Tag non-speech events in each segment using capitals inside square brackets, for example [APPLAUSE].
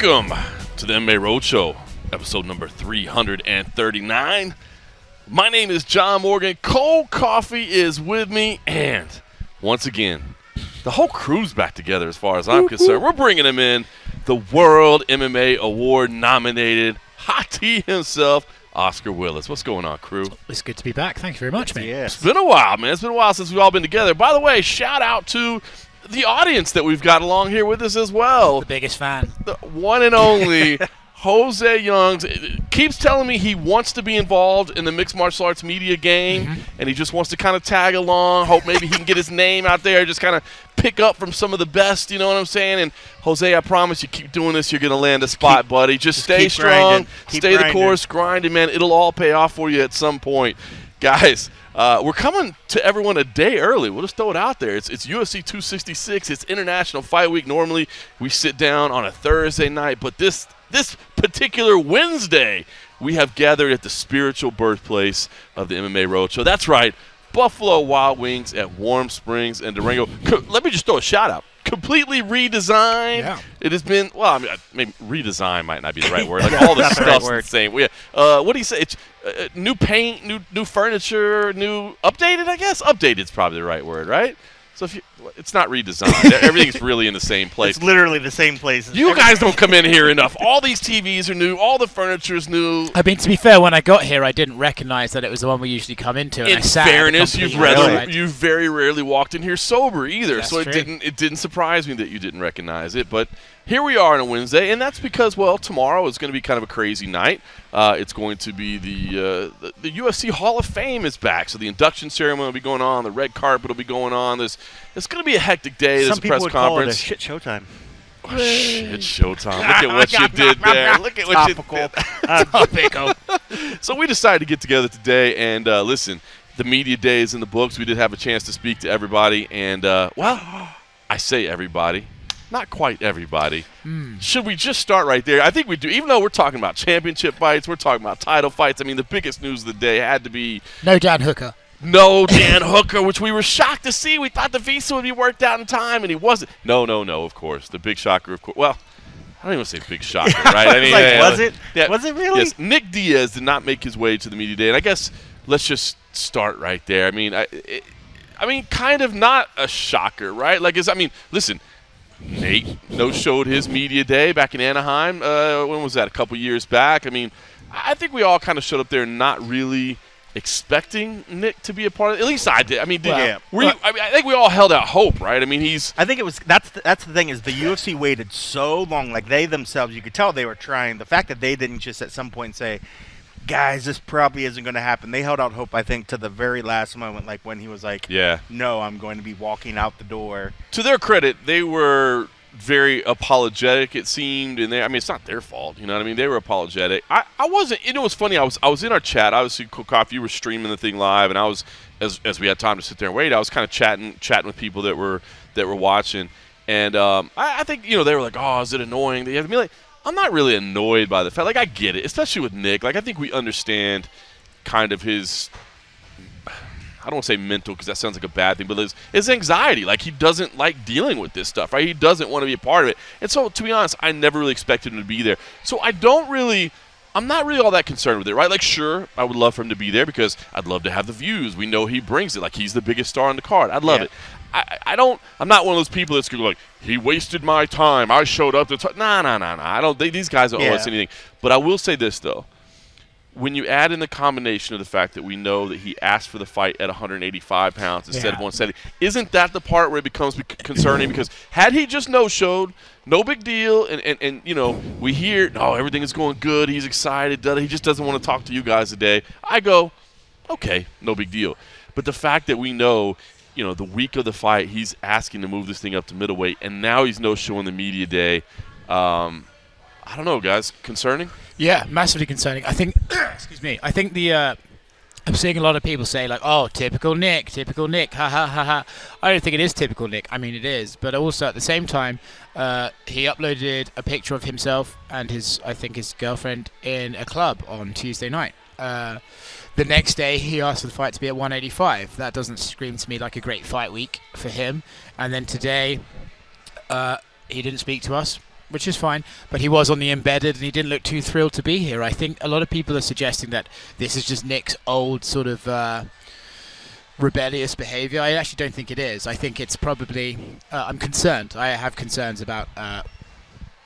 Welcome to the MMA Roadshow, episode number 339. My name is John Morgan. Cold Coffee is with me, and once again, the whole crew's back together as far as I'm mm-hmm. concerned. We're bringing him in, the World MMA Award nominated Hot Tea himself, Oscar Willis. What's going on, crew? It's good to be back. Thank you very much, mate. It's been a while, man. It's been a while since we've all been together. By the way, shout out to the audience that we've got along here with us as well. The biggest fan. The one and only [LAUGHS] Jose Youngs keeps telling me he wants to be involved in the mixed martial arts media game, Mm-hmm. and he just wants to kind of tag along. Hope maybe he can get his name out there, just kind of pick up from some of the best. You know what I'm saying? And Jose, I promise you, keep doing this, you're gonna land a spot, Keep- buddy. Just, just stay strong, grinding. Stay the grinding. course, grinding, man. It'll all pay off for you at some point, guys. Uh, we're coming to everyone a day early. We'll just throw it out there. It's, it's UFC 266. It's International Fight Week. Normally, we sit down on a Thursday night, but this this particular Wednesday, we have gathered at the spiritual birthplace of the MMA Roadshow. That's right, Buffalo Wild Wings at Warm Springs and Durango. Let me just throw a shout out. Completely redesigned. Yeah. It has been well. I mean, maybe redesign might not be the right [LAUGHS] word. Like all the Not the right stuff's the same. We, uh, what do you say? It's uh, new paint, new new furniture, new updated. I guess updated is probably the right word, right? So if you, it's not redesigned, everything's [LAUGHS] really in the same place. It's literally the same place. You guys don't come in here enough. All these TVs are new. All the furniture is new. I mean, to be fair, when I got here, I didn't recognise that it was the one we usually come into. And In I sat at the fairness, you've rather side. you very rarely walked in here sober either, That's so it true. didn't it didn't surprise me that you didn't recognize it. But here we are on a Wednesday, and that's because well, tomorrow is going to be kind of a crazy night. Uh, it's going to be the, uh, the the UFC Hall of Fame is back, so the induction ceremony will be going on, the red carpet will be going on. There's it's going to be a hectic day. There's Some a people press would call it a conference. shit showtime. Oh, shit, Showtime! Look at what [LAUGHS] you did there. Look at what you did. Topical. [LAUGHS] [LAUGHS] So we decided to get together today and uh, listen. The media day is in the books. We did have a chance to speak to everybody, and uh, well, I say everybody, not quite everybody. Hmm. Should we just start right there? I think we do. Even though we're talking about championship fights, we're talking about title fights. I mean, the biggest news of the day had to be No Dan Hooker. no Dan Hooker, which we were shocked to see. We thought the visa would be worked out in time, and he wasn't. No, no, no. Of course, the big shocker. Of course. Well, I don't even say big shocker, [LAUGHS] right? I was like, was it? Was it really? Yes. Nick Diaz did not make his way to the media day, and I guess let's just start right there. I mean, I, it, I mean, kind of not a shocker, right? Like, is I mean, listen. Nate no showed his media day back in Anaheim. Uh, when was that? A couple years back. I mean, I think we all kind of showed up there not really expecting Nick to be a part of it. At least I did. I mean, did, Well, yeah. were you, I, mean, I think we all held out hope, right? I mean, he's I think it was that's the, that's the thing is the UFC waited so long. Like they themselves, you could tell they were trying. The fact that they didn't just at some point say, "Guys, this probably isn't going to happen." They held out hope. I think to the very last moment, like when he was like, yeah. "No, I'm going to be walking out the door." To their credit, they were very apologetic. It seemed, and they, I mean, it's not their fault. You know what I mean? They were apologetic. I, I wasn't. You know, it was funny. I was I was in our chat. Obviously, Cold Coffee, you were streaming the thing live, and I was as as we had time to sit there and wait. I was kind of chatting chatting with people that were that were watching, and um, I, I think you know they were like, "Oh, is it annoying?" They have to be like, I'm not really annoyed by the fact. Like, I get it, especially with Nick. Like, I think we understand kind of his I don't want to say mental because that sounds like a bad thing, but his, his anxiety. Like he doesn't like dealing with this stuff, right? He doesn't want to be a part of it. And so, to be honest, I never really expected him to be there. So I don't really. I'm not really all that concerned with it, right? Like, sure, I would love for him to be there because I'd love to have the views. We know he brings it. Like, he's the biggest star on the card. I'd love Yeah. it. I, I don't. I'm not one of those people that's gonna go like he wasted my time. I showed up to. T-. Nah, nah, nah, nah. I don't. They, these guys don't owe us anything. But I will say this though when you add in the combination of the fact that we know that he asked for the fight at 185 pounds instead of 170, isn't that the part where it becomes bec- concerning? Because had he just no showed, no big deal, and, and, and you know we hear, no, everything is going good, he's excited, he just doesn't want to talk to you guys today. I go, okay, no big deal. But the fact that we know, you know, the week of the fight, he's asking to move this thing up to middleweight, and now he's no showing the media day. Um, I don't know, guys. Concerning? Yeah, massively concerning. I think. [COUGHS] excuse me. I think the. Uh, I'm seeing a lot of people say like, "Oh, typical Nick, typical Nick." Ha ha ha ha. I don't think it is typical Nick. I mean, it is, but also at the same time, uh, he uploaded a picture of himself and his, I think, his girlfriend in a club on Tuesday night. Uh, the next day, he asked for the fight to be at 185. That doesn't scream to me like a great fight week for him. And then today, uh, he didn't speak to us. which is fine. But he was on the embedded, and he didn't look too thrilled to be here. I think a lot of people are suggesting that this is just Nick's old sort of uh, rebellious behaviour. I actually don't think it is. I think it's probably. Uh, I'm concerned. I have concerns about uh,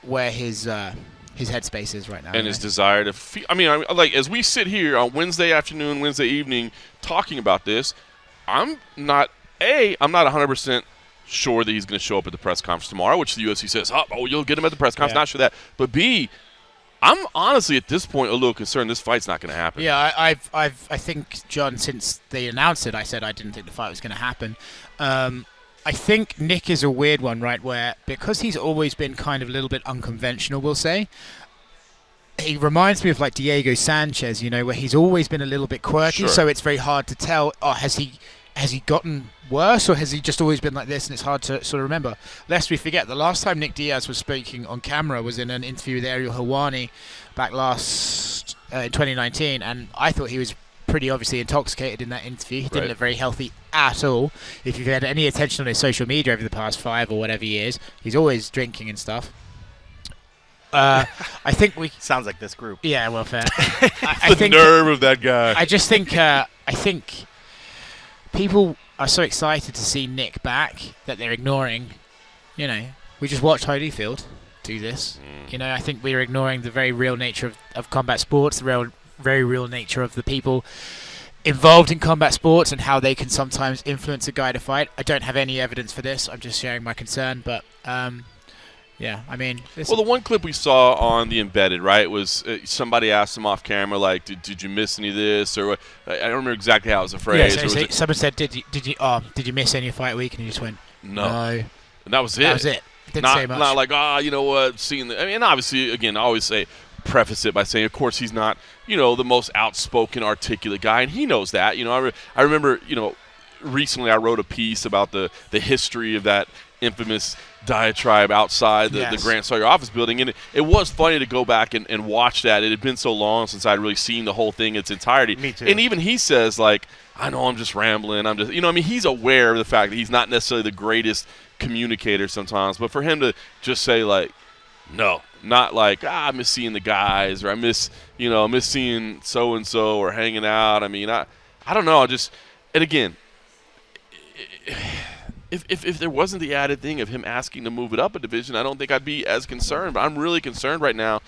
where his uh, his headspace is right now. and his desire to feel. I mean, I, like as we sit here on Wednesday afternoon, Wednesday evening, talking about this, I'm not a. I'm not 100 percent sure that he's going to show up at the press conference tomorrow, which the UFC says, oh, oh you'll get him at the press conference. Yeah. Not sure that, but B. I'm honestly at this point a little concerned. This fight's not going to happen. Yeah, I, I've, I've, I think John, since they announced it, I said I didn't think the fight was going to happen. Um, I think Nick is a weird one, right? Where because he's always been kind of a little bit unconventional, we'll say. He reminds me of like Diego Sanchez, you know, where he's always been a little bit quirky, Sure. so it's very hard to tell. Oh, has he has he gotten worse, or has he just always been like this? And it's hard to sort of remember. Lest we forget, the last time Nick Diaz was speaking on camera was in an interview with Ariel Helwani back last uh, in 2019, and I thought he was pretty obviously intoxicated in that interview. He didn't Right. look very healthy at all. If you've had any attention on his social media over the past five or whatever years, he's always drinking and stuff. Uh, [LAUGHS] I think we, Sounds like this group. yeah, well, fair. I, [LAUGHS] I the think nerve of that guy. I just think uh, I think people are so excited to see Nick back that they're ignoring. You know, we just watched Holyfield do this. You know, I think we're ignoring the very real nature of, of combat sports, the real, very real nature of the people involved in combat sports and how they can sometimes influence a guy to fight. I don't have any evidence for this. I'm just sharing my concern, but um, yeah, I mean, this, Well, the one clip we saw on the embedded, right, was uh, somebody asked him off camera, like, "Did, did you miss any of this?" Or what? I don't remember exactly how it was yeah, phrase. so- was so it- someone said, "Did you did you oh, did you miss any fight week?" And you just went, no. "No." and that was it. That was it. Didn't not, say much. not like, ah, you know what, seeing the. I mean, obviously, again, I always say, preface it by saying, of course, he's not, you know, the most outspoken, articulate guy, and he knows that. You know, I, re- I remember, you know, recently I wrote a piece about the the history of that infamous diatribe outside the, the Grant Sawyer office building, and it, it was funny to go back and, and watch that. It had been so long since I'd really seen the whole thing in its entirety. Me too. And even he says, like, I know I'm just rambling. I'm just, you know, I mean, he's aware of the fact that he's not necessarily the greatest communicator sometimes, but for him to just say, like, no, not like ah, I miss seeing the guys or I miss you know I miss seeing so and so or hanging out. I mean, I I don't know. I just and again, if, if if there wasn't the added thing of him asking to move it up a division, I don't think I'd be as concerned. But I'm really concerned right now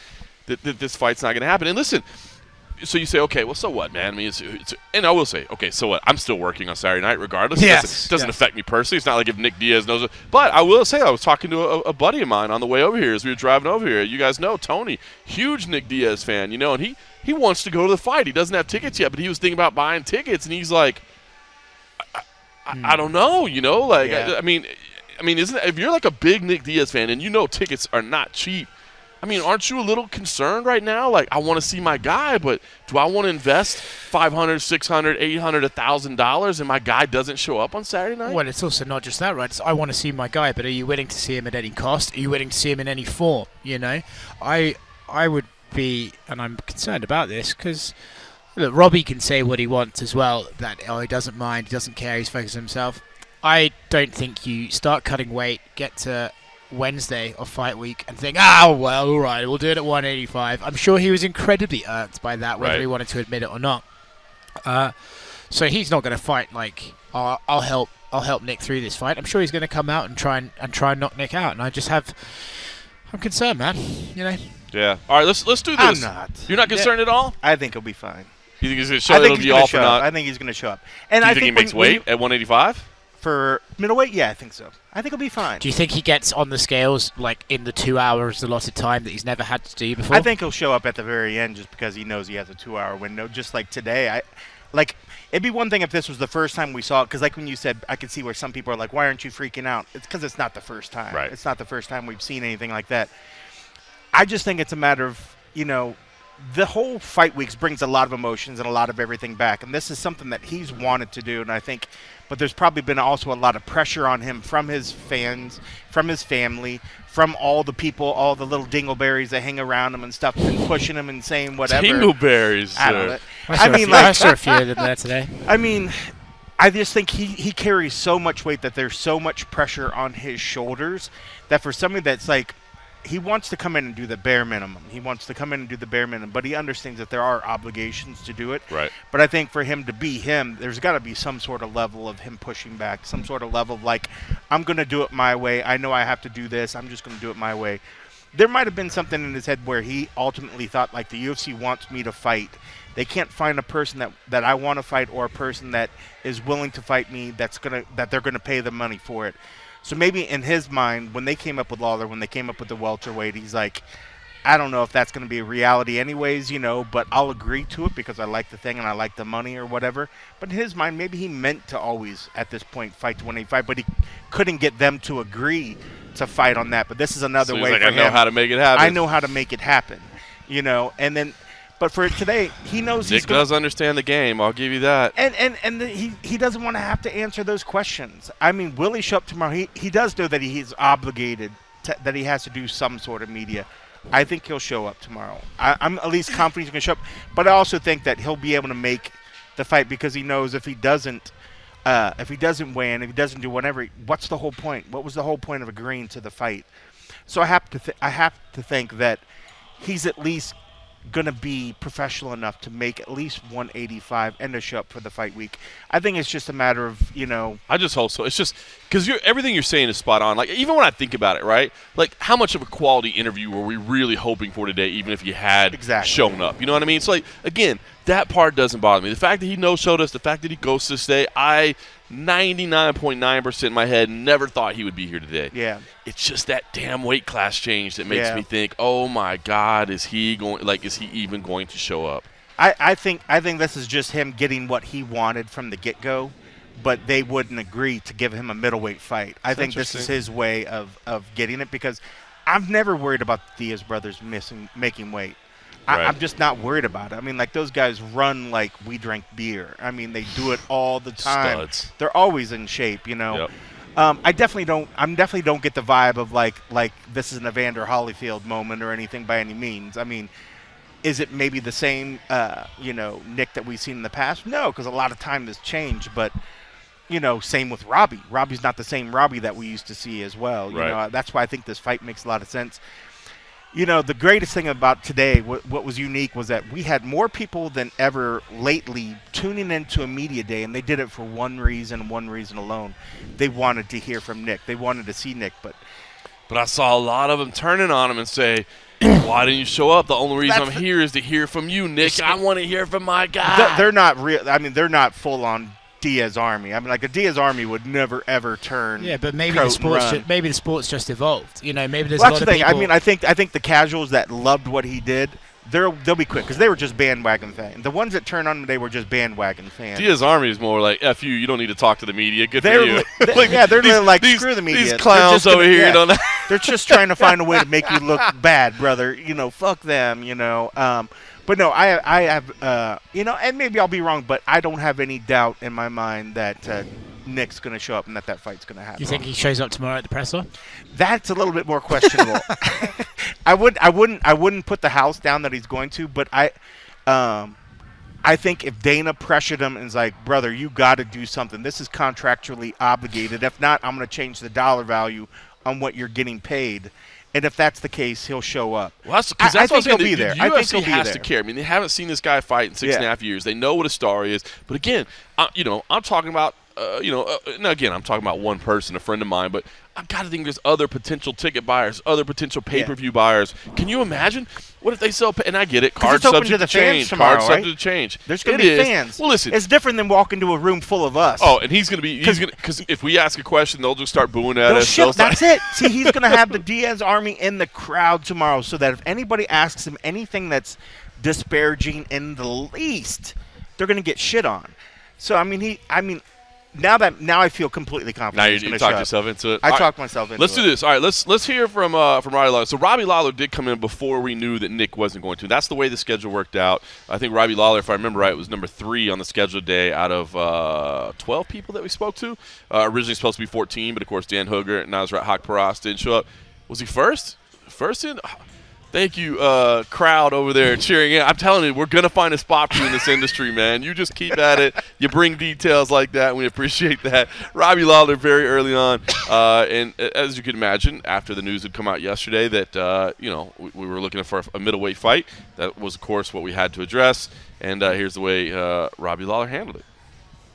that, that this fight's not going to happen. And listen. So you say, okay, well, so what, man? I mean, it's, it's, and I will say, okay, so what? I'm still working on Saturday night, regardless. It Yes, doesn't, doesn't yes. affect me personally. It's not like if Nick Diaz knows it. But I will say, I was talking to a, a buddy of mine on the way over here as we were driving over here. You guys know Tony, huge Nick Diaz fan, you know, and he he wants to go to the fight. He doesn't have tickets yet, but he was thinking about buying tickets, and he's like, I, I, I hmm. don't know, you know, like Yeah. I, I mean, I mean, isn't if you're like a big Nick Diaz fan and you know tickets are not cheap. I mean, aren't you a little concerned right now? Like, I want to see my guy, but do I want to invest 500 600 800 $1,000 and my guy doesn't show up on Saturday night? Well, it's also not just that, right? It's, I want to see my guy, but are you willing to see him at any cost? Are you willing to see him in any form? You know, I I would be, and I'm concerned about this because look, Robbie can say what he wants as well. That oh, he doesn't mind, he doesn't care, he's focused on himself. I don't think you start cutting weight, get to Wednesday of fight week, and think, oh well, all right, we'll do it at 185. I'm sure he was incredibly irked by that, whether Right. he wanted to admit it or not. Uh, so he's not going to fight like oh, I'll help I'll help Nick through this fight. I'm sure he's going to come out and try and, and try and knock Nick out. And I just have I'm concerned, man. You know, Yeah. All right, let's let's do this. I'm not. You're not concerned at all? I think he'll be fine. You think he's going to show I think he's going to show up. I think he's going to show up. And Do you I think, he when- makes when you- weight at 185? For middleweight? Yeah, I think so. I think he'll be fine. do you think he gets on the scales like in the two hours allotted time that he's never had to do before? I think he'll show up at the very end just because he knows he has a two-hour window. Just like today, I like it'd be one thing if this was the first time we saw it. Because like when you said, I could see where some people are like, "Why aren't you freaking out?" It's because it's not the first time. Right. It's not the first time we've seen anything like that. I just think it's a matter of you know. The whole fight weeks brings a lot of emotions and a lot of everything back, and this is something that he's wanted to do. And I think, but there's probably been also a lot of pressure on him from his fans, from his family, from all the people, all the little dingleberries that hang around him and stuff, and pushing him and saying whatever. Dingleberries. I don't know. I, saw mean, few, I like, saw a few of them today. [LAUGHS] I mean, I just think he, he carries so much weight that there's so much pressure on his shoulders that for somebody that's like he wants to come in and do the bare minimum. He wants to come in and do the bare minimum, but he understands that there are obligations to do it. Right. But I think for him to be him, there's got to be some sort of level of him pushing back, some sort of level of like, I'm going to do it my way. I know I have to do this. I'm just going to do it my way. There might have been something in his head where he ultimately thought, like, the UFC wants me to fight. They can't find a person that, that I want to fight or a person that is willing to fight me that's gonna that they're gonna pay the money for it. So maybe in his mind, when they came up with Lawler, when they came up with the welterweight, he's like, I don't know if that's going to be a reality, anyways, you know, but I'll agree to it because I like the thing and I like the money or whatever. But in his mind, maybe he meant to always, at this point, fight to 185, but he couldn't get them to agree to fight on that. But this is another So he's way like, for I know how to make it happen. I know how to make it happen, you know. And then, but for today, he knows he's Nick does understand the game. I'll give you that. and and and the, he he doesn't want to have to answer those questions. I mean, will he show up tomorrow? He he does know that he's obligated to, that he has to do some sort of media. I think he'll show up tomorrow. I, I'm at least confident he's going to show up, but I also think that he'll be able to make the fight because he knows if he doesn't. Uh, if he doesn't win, if he doesn't do whatever, what's the whole point? What was the whole point of agreeing to the fight? So I have to, th- I have to think that he's at least going to be professional enough to make at least 185 and to show up for the fight week. I think it's just a matter of you know I just hope so. It's just because you're everything you're saying is spot on. Like even when I think about it, right? Like how much of a quality interview were we really hoping for today? Even if you had Exactly. shown up, you know what I mean? So like again, that part doesn't bother me. The fact that he no showed us, the fact that he goes to stay, I 99.9 percent in my head never thought he would be here today. yeah It's just that damn weight class change that makes Yeah. me think, oh my God, is he going? Like, is he even going to show up? I, I think I think this is just him getting what he wanted from the get go, but they wouldn't agree to give him a middleweight fight. I think this is his way of, of getting it because I've never worried about the Diaz brothers missing making weight. I, Right. I'm just not worried about it. I mean, like those guys run like we drank beer. I mean, they do it all the time. Studs. They're always in shape, you know. Yep. Um, I definitely don't. I'm definitely don't get the vibe of like like this is an Evander Holyfield moment or anything by any means. I mean, is it maybe the same uh, you know Nick that we've seen in the past? No, because a lot of time has changed. But you know, same with Robbie. Robbie's not the same Robbie that we used to see as well. You Right. know, that's why I think this fight makes a lot of sense. You know, the greatest thing about today, what, what was unique, was that we had more people than ever lately tuning into a media day, and they did it for one reason, one reason alone. They wanted to hear from Nick. They wanted to see Nick, but But I saw a lot of them turning on him and say, [CLEARS THROAT] "Why didn't you show up? The only reason That's I'm the- here is to hear from you, Nick. I want to hear from my guy." they're not real. I mean, they're not full on Diaz Army. I mean, like a Diaz Army would never ever turn. Yeah, but maybe the sports run. ju- maybe the sports just evolved. You know, maybe there's Well, a that's lot the of thing. people. I mean, I think I think the casuals that loved what he did, they're they'll be quick because they were just bandwagon fans. The ones that turned on him, they were just bandwagon fans. Diaz Army is more like "f you." You don't need to talk to the media. Good They're for you. li- [LAUGHS] they- yeah, they're these, like, these, "Screw the media." These clowns just gonna- over here yeah. don't. [LAUGHS] They're just trying to find a way to make you look bad, brother. You know, fuck them. You know. Um, but no, I I have uh, you know, and maybe I'll be wrong, but I don't have any doubt in my mind that uh, Nick's going to show up and that that fight's going to happen. You think he shows up tomorrow at the presser? That's a little bit more questionable. [LAUGHS] I would I wouldn't I wouldn't put the house down that he's going to, but I um I think if Dana pressured him and is like, brother, you got to do something. This is contractually obligated. If not, I'm going to change the dollar value on what you're getting paid. And if that's the case, he'll show up. Well, that's, 'cause I- I that's I'm think he'll be The- there. The I think he'll be has there. to care. I mean, they haven't seen this guy fight in six and a half years. They know what a star is. But again, I, you know, I'm talking about, uh, you know, uh, now again, I'm talking about one person, a friend of mine. But I've got to think there's other potential ticket buyers, other potential pay-per-view buyers. Can you imagine? What if they sell? pa- And I get it. Card subject to the fans change. tomorrow, Card right? subject to change. There's going to be is. fans. Well, listen. It's different than walking to a room full of us. Oh, and he's gonna be. He's gonna because if we ask a question, they'll just start booing at us. shit- that's it. See, he's going to have the [LAUGHS] Diaz army in the crowd tomorrow, so that if anybody asks him anything that's disparaging in the least, they're going to get shit on. So I mean, he. I mean, now that now I feel completely confident. Now you, he's you talked yourself into it. I All right. talked myself into it. Let's do this. All right, let's let's hear from uh, from Robbie Lawler. So Robbie Lawler did come in before we knew that Nick wasn't going to. That's the way the schedule worked out. I think Robbie Lawler, if I remember right, was number three on the schedule day out of uh, twelve people that we spoke to. Uh, originally supposed to be fourteen, but of course Dan Hooker and Nasrat Haqparast didn't show up. Was he first? First in? Thank you, uh, crowd over there cheering in. I'm telling you, we're gonna find a spot for you in this industry, man. You just keep at it. You bring details like that. And we appreciate that. Robbie Lawler, very early on, uh, and as you can imagine, after the news had come out yesterday that uh, you know we, we, were looking for a middleweight fight, that was of course what we had to address. And uh, here's the way uh, Robbie Lawler handled it.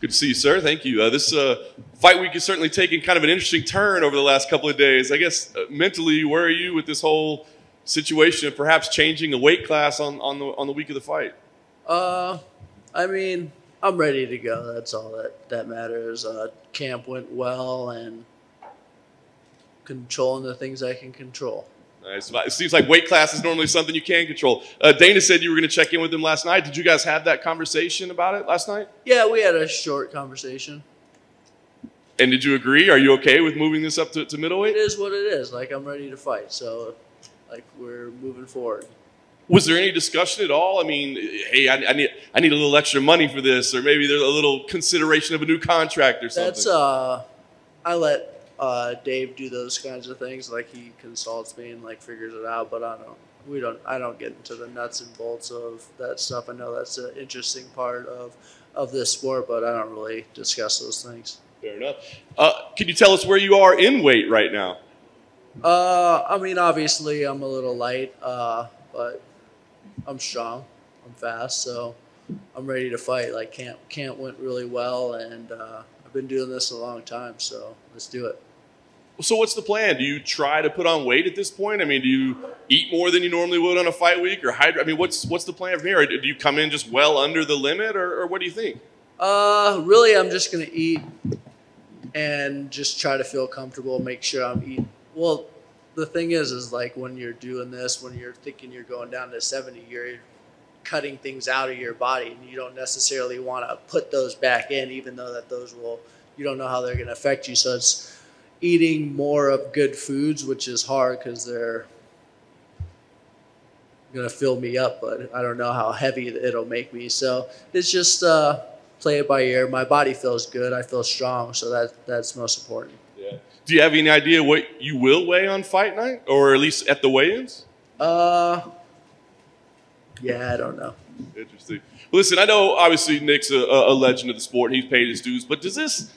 Good to see you, sir. Thank you. Uh, this uh, fight week has certainly taken kind of an interesting turn over the last couple of days. I guess uh, mentally, where are you with this whole situation of perhaps changing a weight class on, on the on the week of the fight? Uh, I mean, I'm ready to go. That's all that that matters. Uh, camp went well, and controlling the things I can control. Nice. It seems like weight class is normally something you can control. Uh, Dana said you were going to check in with him last night. Did you guys have that conversation about it last night? Yeah, we had a short conversation. And did you agree? Are you okay with moving this up to, to middleweight? It is what it is. Like I'm ready to fight. So like we're moving forward. Was there any discussion at all? I mean, hey, I, I, need I need a little extra money for this, or maybe there's a little consideration of a new contract or something. That's uh, I let uh, Dave do those kinds of things. Like he consults me and like figures it out, but I don't. We don't. I don't get into the nuts and bolts of that stuff. I know that's an interesting part of of this sport, but I don't really discuss those things. Fair enough. Uh, can you tell us where you are in weight right now? Uh, I mean, obviously, I'm a little light, uh, but I'm strong. I'm fast, so I'm ready to fight. Like camp, camp went really well, and uh, I've been doing this a long time, so let's do it. So, what's the plan? Do you try to put on weight at this point? I mean, do you eat more than you normally would on a fight week, or hydrate? I mean, what's what's the plan from here? Do you come in just well under the limit, or, or what do you think? Uh, really, I'm just gonna eat and just try to feel comfortable. Make sure I'm eating well, the thing is, is like when you're doing this, when you're thinking you're going down to 70, you're cutting things out of your body, and you don't necessarily want to put those back in, even though that those will, you don't know how they're going to affect you. So it's eating more of good foods, which is hard because they're going to fill me up, but I don't know how heavy it'll make me. So it's just uh, play it by ear. My body feels good. I feel strong, so that that's most important. Do you have any idea what you will weigh on fight night, or at least at the weigh-ins? Uh, yeah, I don't know. Interesting. Listen, I know obviously Nick's a, a legend of the sport and he's paid his dues, but does this,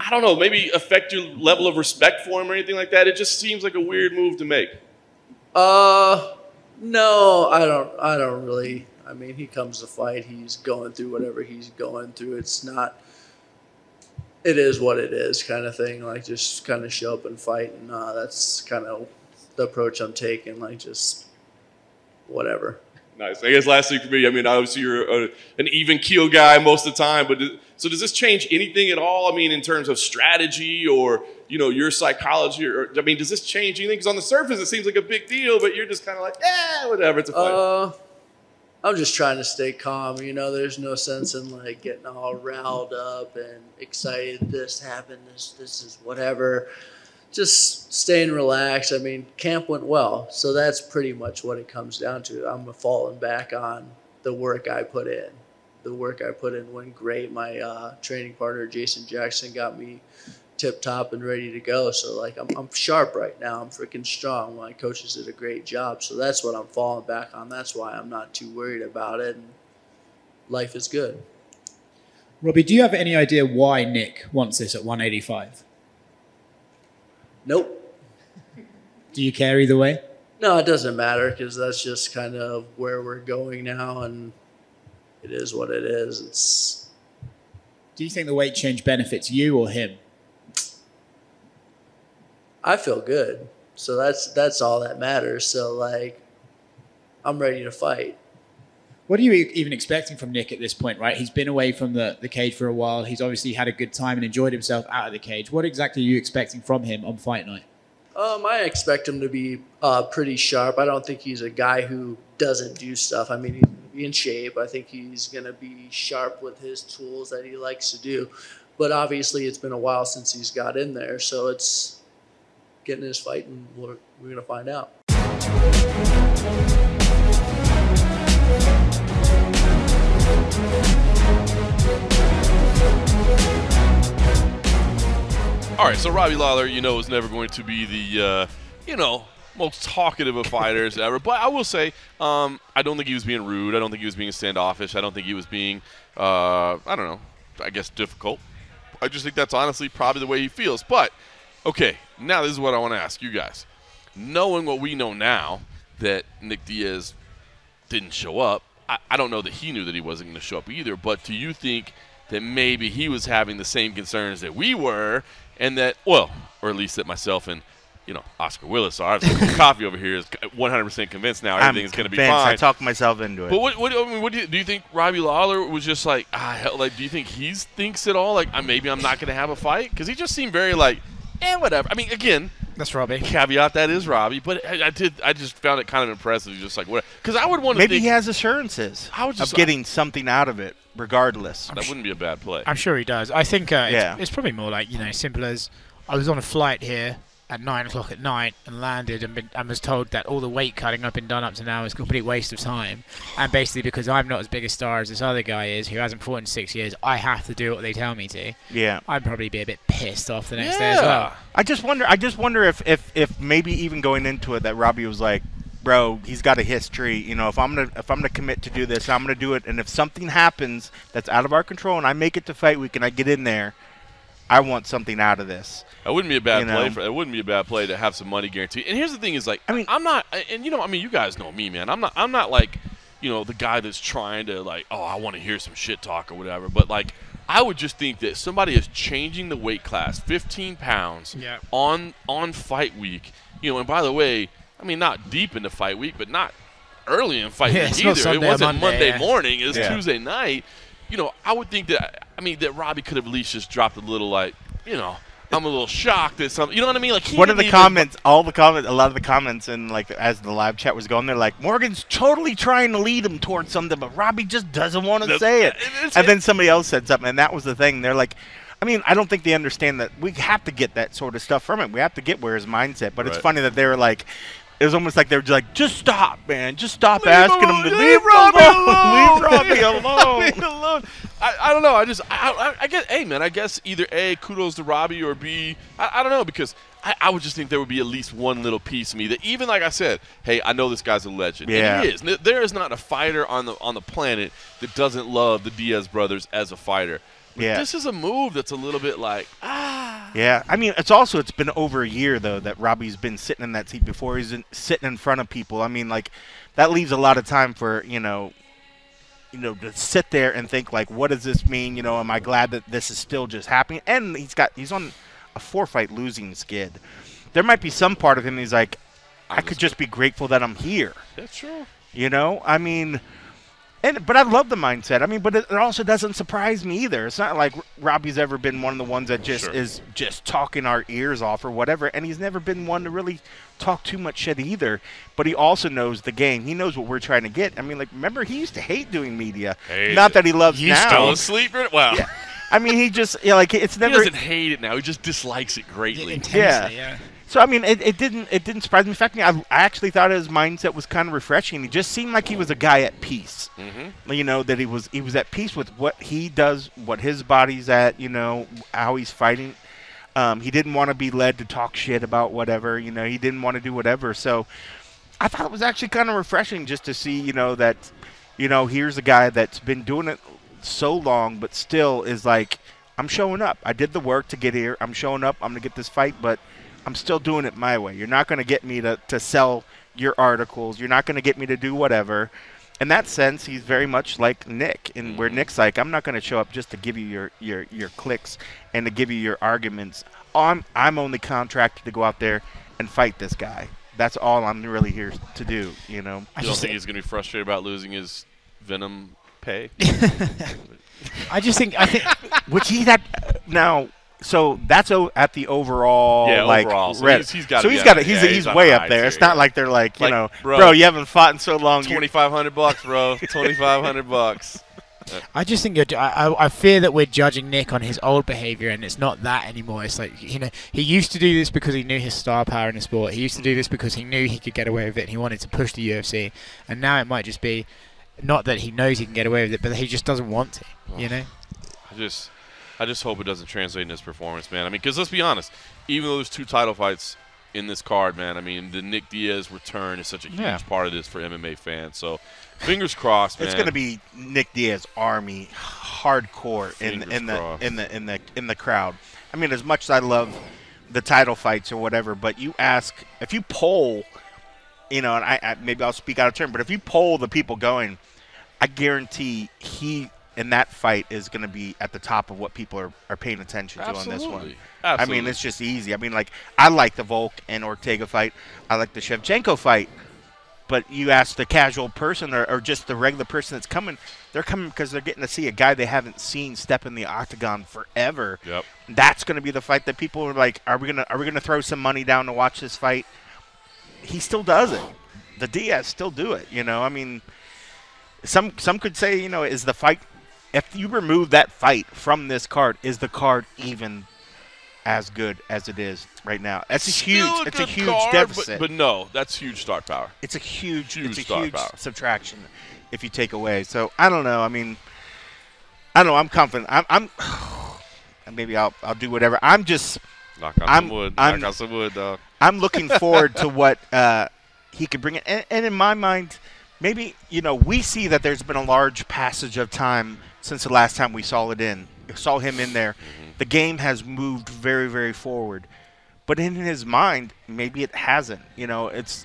I don't know, maybe affect your level of respect for him or anything like that? It just seems like a weird move to make. Uh, no, I don't. I don't really. I mean, he comes to fight. He's going through whatever he's going through. It's not it is what it is kind of thing. Like just kind of show up and fight, and uh, that's kind of the approach I'm taking. Like just whatever. Nice. I guess last for me, I mean, obviously you're a, an even keel guy most of the time, but so does this change anything at all? I mean, in terms of strategy or you know your psychology, or I mean, does this change anything? Because on the surface it seems like a big deal, but you're just kind of like, yeah, whatever, it's a fight. Uh, I'm just trying to stay calm. You know, there's no sense in like getting all riled up and excited. This happened. This this is whatever. Just staying relaxed. I mean, camp went well, so that's pretty much what it comes down to. I'm falling back on the work I put in. The work I put in went great. My uh, training partner Jason Jackson got me tip top and ready to go. So like I'm, I'm sharp right now. I'm freaking strong. My coaches did a great job. So that's what I'm falling back on. That's why I'm not too worried about it. And life is good. Robbie, do you have any idea why Nick wants this at 185? Nope. Do you care either way? No, it doesn't matter because that's just kind of where we're going now, and it is what it is. It's. Do you think the weight change benefits you or him? I feel good. So that's that's all that matters. So like I'm ready to fight. What are you even expecting from Nick at this point, right? He's been away from the, the cage for a while. He's obviously had a good time and enjoyed himself out of the cage. What exactly are you expecting from him on fight night? Um, I expect him to be uh, pretty sharp. I don't think he's a guy who doesn't do stuff. I mean, he's in shape. I think he's going to be sharp with his tools that he likes to do. But obviously, it's been a while since he's got in there, so it's get in this fight, and we're, we're going to find out. All right, so Robbie Lawler, you know, is never going to be the, uh, you know, most talkative of fighters ever. But I will say, um, I don't think he was being rude. I don't think he was being standoffish. I don't think he was being, uh, I don't know, I guess difficult. I just think that's honestly probably the way he feels. But okay, now this is what I want to ask you guys. Knowing what we know now that Nick Diaz didn't show up, I, I don't know that he knew that he wasn't going to show up either. But do you think that maybe he was having the same concerns that we were, and that, well, or at least that myself and you know, Oscar Willis, our [LAUGHS] coffee over here is 100% convinced now everything's going to be fine. I talked myself into it. But what, what, I mean, what do you do? You think Robbie Lawler was just like, ah, hell, like, do you think he thinks at all, like, uh, maybe I'm not going to have a fight? Because he just seemed very like, eh, whatever. I mean, again, That's Robbie. caveat that is Robbie, but I, I did, I just found it kind of impressive. Just like, what? Because I would want to Maybe think he has assurances I would just- of getting something out of it, regardless. that wouldn't be a bad play. I'm sure he does. I think uh, Yeah. it's, it's probably more like you know, simple as I was on a flight here at nine o'clock at night and landed and, been, and was told that all the weight cutting I've been done up to now is a complete waste of time. And basically, because I'm not as big a star as this other guy is, who hasn't fought in six years, I have to do what they tell me to. Yeah. I'd probably be a bit pissed off the next day as well. I just wonder. I just wonder if, if, if maybe even going into it, that Robbie was like, "Bro, he's got a history. You know, if I'm gonna if I'm gonna commit to do this, I'm gonna do it. And if something happens that's out of our control, and I make it to fight week, and I get in there, I want something out of this. That wouldn't be a bad You know? play. For, it wouldn't be a bad play to have some money guaranteed. And here's the thing: is like, I I mean, mean- I'm not, and you know, I mean, you guys know me, man. I'm not, I'm not like, you know, the guy that's trying to like, oh, I want to hear some shit talk or whatever. But like, I would just think that somebody is changing the weight class, 15 pounds, Yeah. on on fight week. You know, and by the way, I mean, not deep into fight week, but not early in fight Yeah, week it's not either. it wasn't Monday, Monday yeah. morning; it was Yeah. Tuesday night. You know, I would think that. I mean, that Robbie could have at least just dropped a little like, you know. I'm a little shocked at something. You know what I mean? Like of didn't the comments, all the comments, a lot of the comments, and like as the live chat was going, they're like, Morgan's totally trying to lead him towards something, but Robbie just doesn't want to say it. And then somebody else said something, and that was the thing. They're like, I mean, I don't think they understand that we have to get that sort of stuff from him. We have to get where his mindset. But it's funny that they were like, it was almost like they were just like, just stop, man, just stop Leave asking him to alone. leave Robbie Robbie alone. leave Robbie alone. Leave [LAUGHS] alone. I, I don't know. I just I, I, I guess hey man. I guess either a kudos to Robbie or b I, I don't know because I, I would just think there would be at least one little piece of me that even like I said, hey, I know this guy's a legend. Yeah. And he is. There is not a fighter on the on the planet that doesn't love the Diaz brothers as a fighter. But Yeah. This is a move that's a little bit like ah. Yeah, I mean, it's also it's been over a year though that Robbie's been sitting in that seat before he's in, sitting in front of people. I mean, like that leaves a lot of time for you know, you know, to sit there and think like, what does this mean? You know, am I glad that this is still just happening? And he's got he's on a four fight losing skid. There might be some part of him he's like, I could just be grateful that I'm here. That's true. You know, I mean, and but I love the mindset. I mean, but it, it also doesn't surprise me either. It's not like Robbie's ever been one of the ones that just Sure. is just talking our ears off or whatever, and he's never been one to really talk too much shit either. But he also knows the game. He knows what we're trying to get. I mean, like remember he used to hate doing media. Hated not it. that he loves You now. fell asleep. right- Wow. I mean, he just yeah, like it's never. He doesn't hate it now. He just dislikes it greatly. Intensely, Yeah. yeah. So I mean, it, it didn't it didn't surprise me. In fact, I, I actually thought his mindset was kind of refreshing. He just seemed like he was a guy at peace. Mm-hmm. You know that he was he was at peace with what he does, what his body's at. You know how he's fighting. Um, he didn't want to be led to talk shit about whatever. You know he didn't want to do whatever. So I thought it was actually kind of refreshing just to see you know that you know here's a guy that's been doing it so long, but still is like I'm showing up. I did the work to get here. I'm showing up. I'm gonna get this fight, but I'm still doing it my way. You're not gonna get me to to sell your articles. You're not gonna get me to do whatever. In that sense, he's very much like Nick, and where mm-hmm. Nick's like, I'm not going to show up just to give you your, your, your clicks and to give you your arguments. I'm I'm only contracted to go out there and fight this guy. That's all I'm really here to do. You know. I You don't just think he's going to be frustrated about losing his Venum pay? [LAUGHS] I just think I think [LAUGHS] Which he that now. So that's o- at the overall Yeah, like overall. So red- he's- he's gotta so be he's got there. he's Yeah, he's, he's way up there. tier, It's not yeah. like they're like you Like, know, bro- bro, you haven't fought in so long. you- Twenty five hundred bucks, bro. [LAUGHS] Twenty five hundred bucks. I just think you're. I, I I fear that we're judging Nick on his old behavior, and it's not that anymore. It's like you know, he used to do this because he knew his star power in the sport. He used to do this because he knew he could get away with it, and he wanted to push the UFC. And now it might just be, not that he knows he can get away with it, but he just doesn't want to. You know. I just, I just hope it doesn't translate in his performance, man. I mean, because let's be honest, even though there's two title fights, in this card, man. I mean, the Nick Diaz return is such a huge Yeah. part of this for MMA fans. So, fingers crossed, man. It's going to be Nick Diaz army hardcore in Fingers in the in the in the in the crowd. I mean, as much as I love the title fights or whatever, but you ask if you poll, you know, and I, I maybe I'll speak out of turn, but if you poll the people going, I guarantee he in that fight is going to be at the top of what people are, are paying attention to on this one. Absolutely. I mean, it's just easy. I mean, like I like the Volk and Ortega fight. I like the Shevchenko fight. But you ask the casual person or, or just the regular person that's coming, they're coming because they're getting to see a guy they haven't seen step in the octagon forever. Yep. That's going to be the fight that people are like, are we gonna are we gonna throw some money down to watch this fight? He still does it. The Diaz still do it. You know, I mean, some some could say, you know, is the fight if you remove that fight from this card, is the card even as good as it is right now? That's a Still huge. It's a huge card, deficit. But, but no, that's huge start power. it's a huge. Huge it's a star huge power. subtraction if you take away. So I don't know. I mean, I don't know. I'm confident. I'm. I'm [SIGHS] maybe I'll I'll do whatever. I'm just. Knock on I'm- some wood. I'm- Knock on some wood, dog. I'm looking [LAUGHS] forward to what uh, he could bring in. And, and in my mind, maybe you know we see that there's been a large passage of time since the last time we saw it in, saw him in there. Mm-hmm. The game has moved very, very forward, but in his mind, maybe it hasn't. You know, it's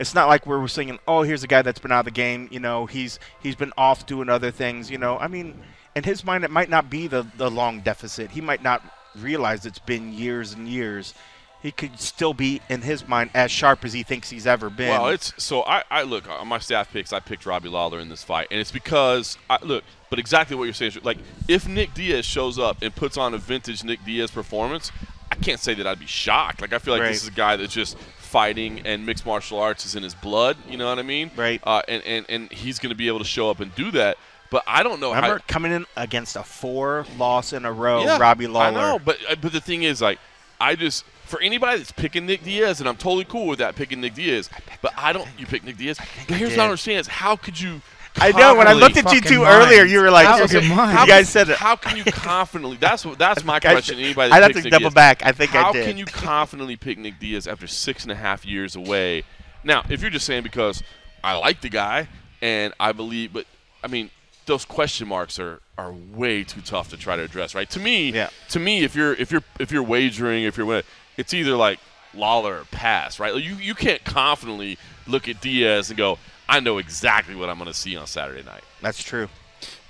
it's not like we're saying, oh, here's a guy that's been out of the game. You know, he's he's been off doing other things. You know, I mean, in his mind, it might not be the the long deficit. He might not realize it's been years and years. He could still be in his mind as sharp as he thinks he's ever been. Well, it's so I, I look on my staff picks. I picked Robbie Lawler in this fight, and it's because I look. But exactly what you're saying, is like if Nick Diaz shows up and puts on a vintage Nick Diaz performance, I can't say that I'd be shocked. Like I feel like Right. this is a guy that's just fighting and mixed martial arts is in his blood. You know what I mean? Right. Uh, and and and he's going to be able to show up and do that. But I don't know Remember how. coming in against a four loss in a row, Yeah, Robbie Lawler. I know, but uh, but the thing is, like, I just for anybody that's picking Nick Diaz, and I'm totally cool with that picking Nick Diaz. But I don't. You pick Nick Diaz. But here's did. what I understand: is how could you? I know. When I looked at you two mind. earlier, you were like, Out of your mind. you guys said it. How can you confidently? That's what. That's my question. to Anybody that I'd have to Nick double Diaz. back. I think How I did. How can you confidently pick Nick Diaz after six and a half years away? Now, if you're just saying because I like the guy and I believe, but I mean, those question marks are are way too tough to try to address, right? To me, Yeah. to me, if you're if you're if you're wagering, if you're winning, it's either like Lawler or pass, right? Like you you can't confidently look at Diaz and go, I know exactly what I'm going to see on Saturday night. That's true.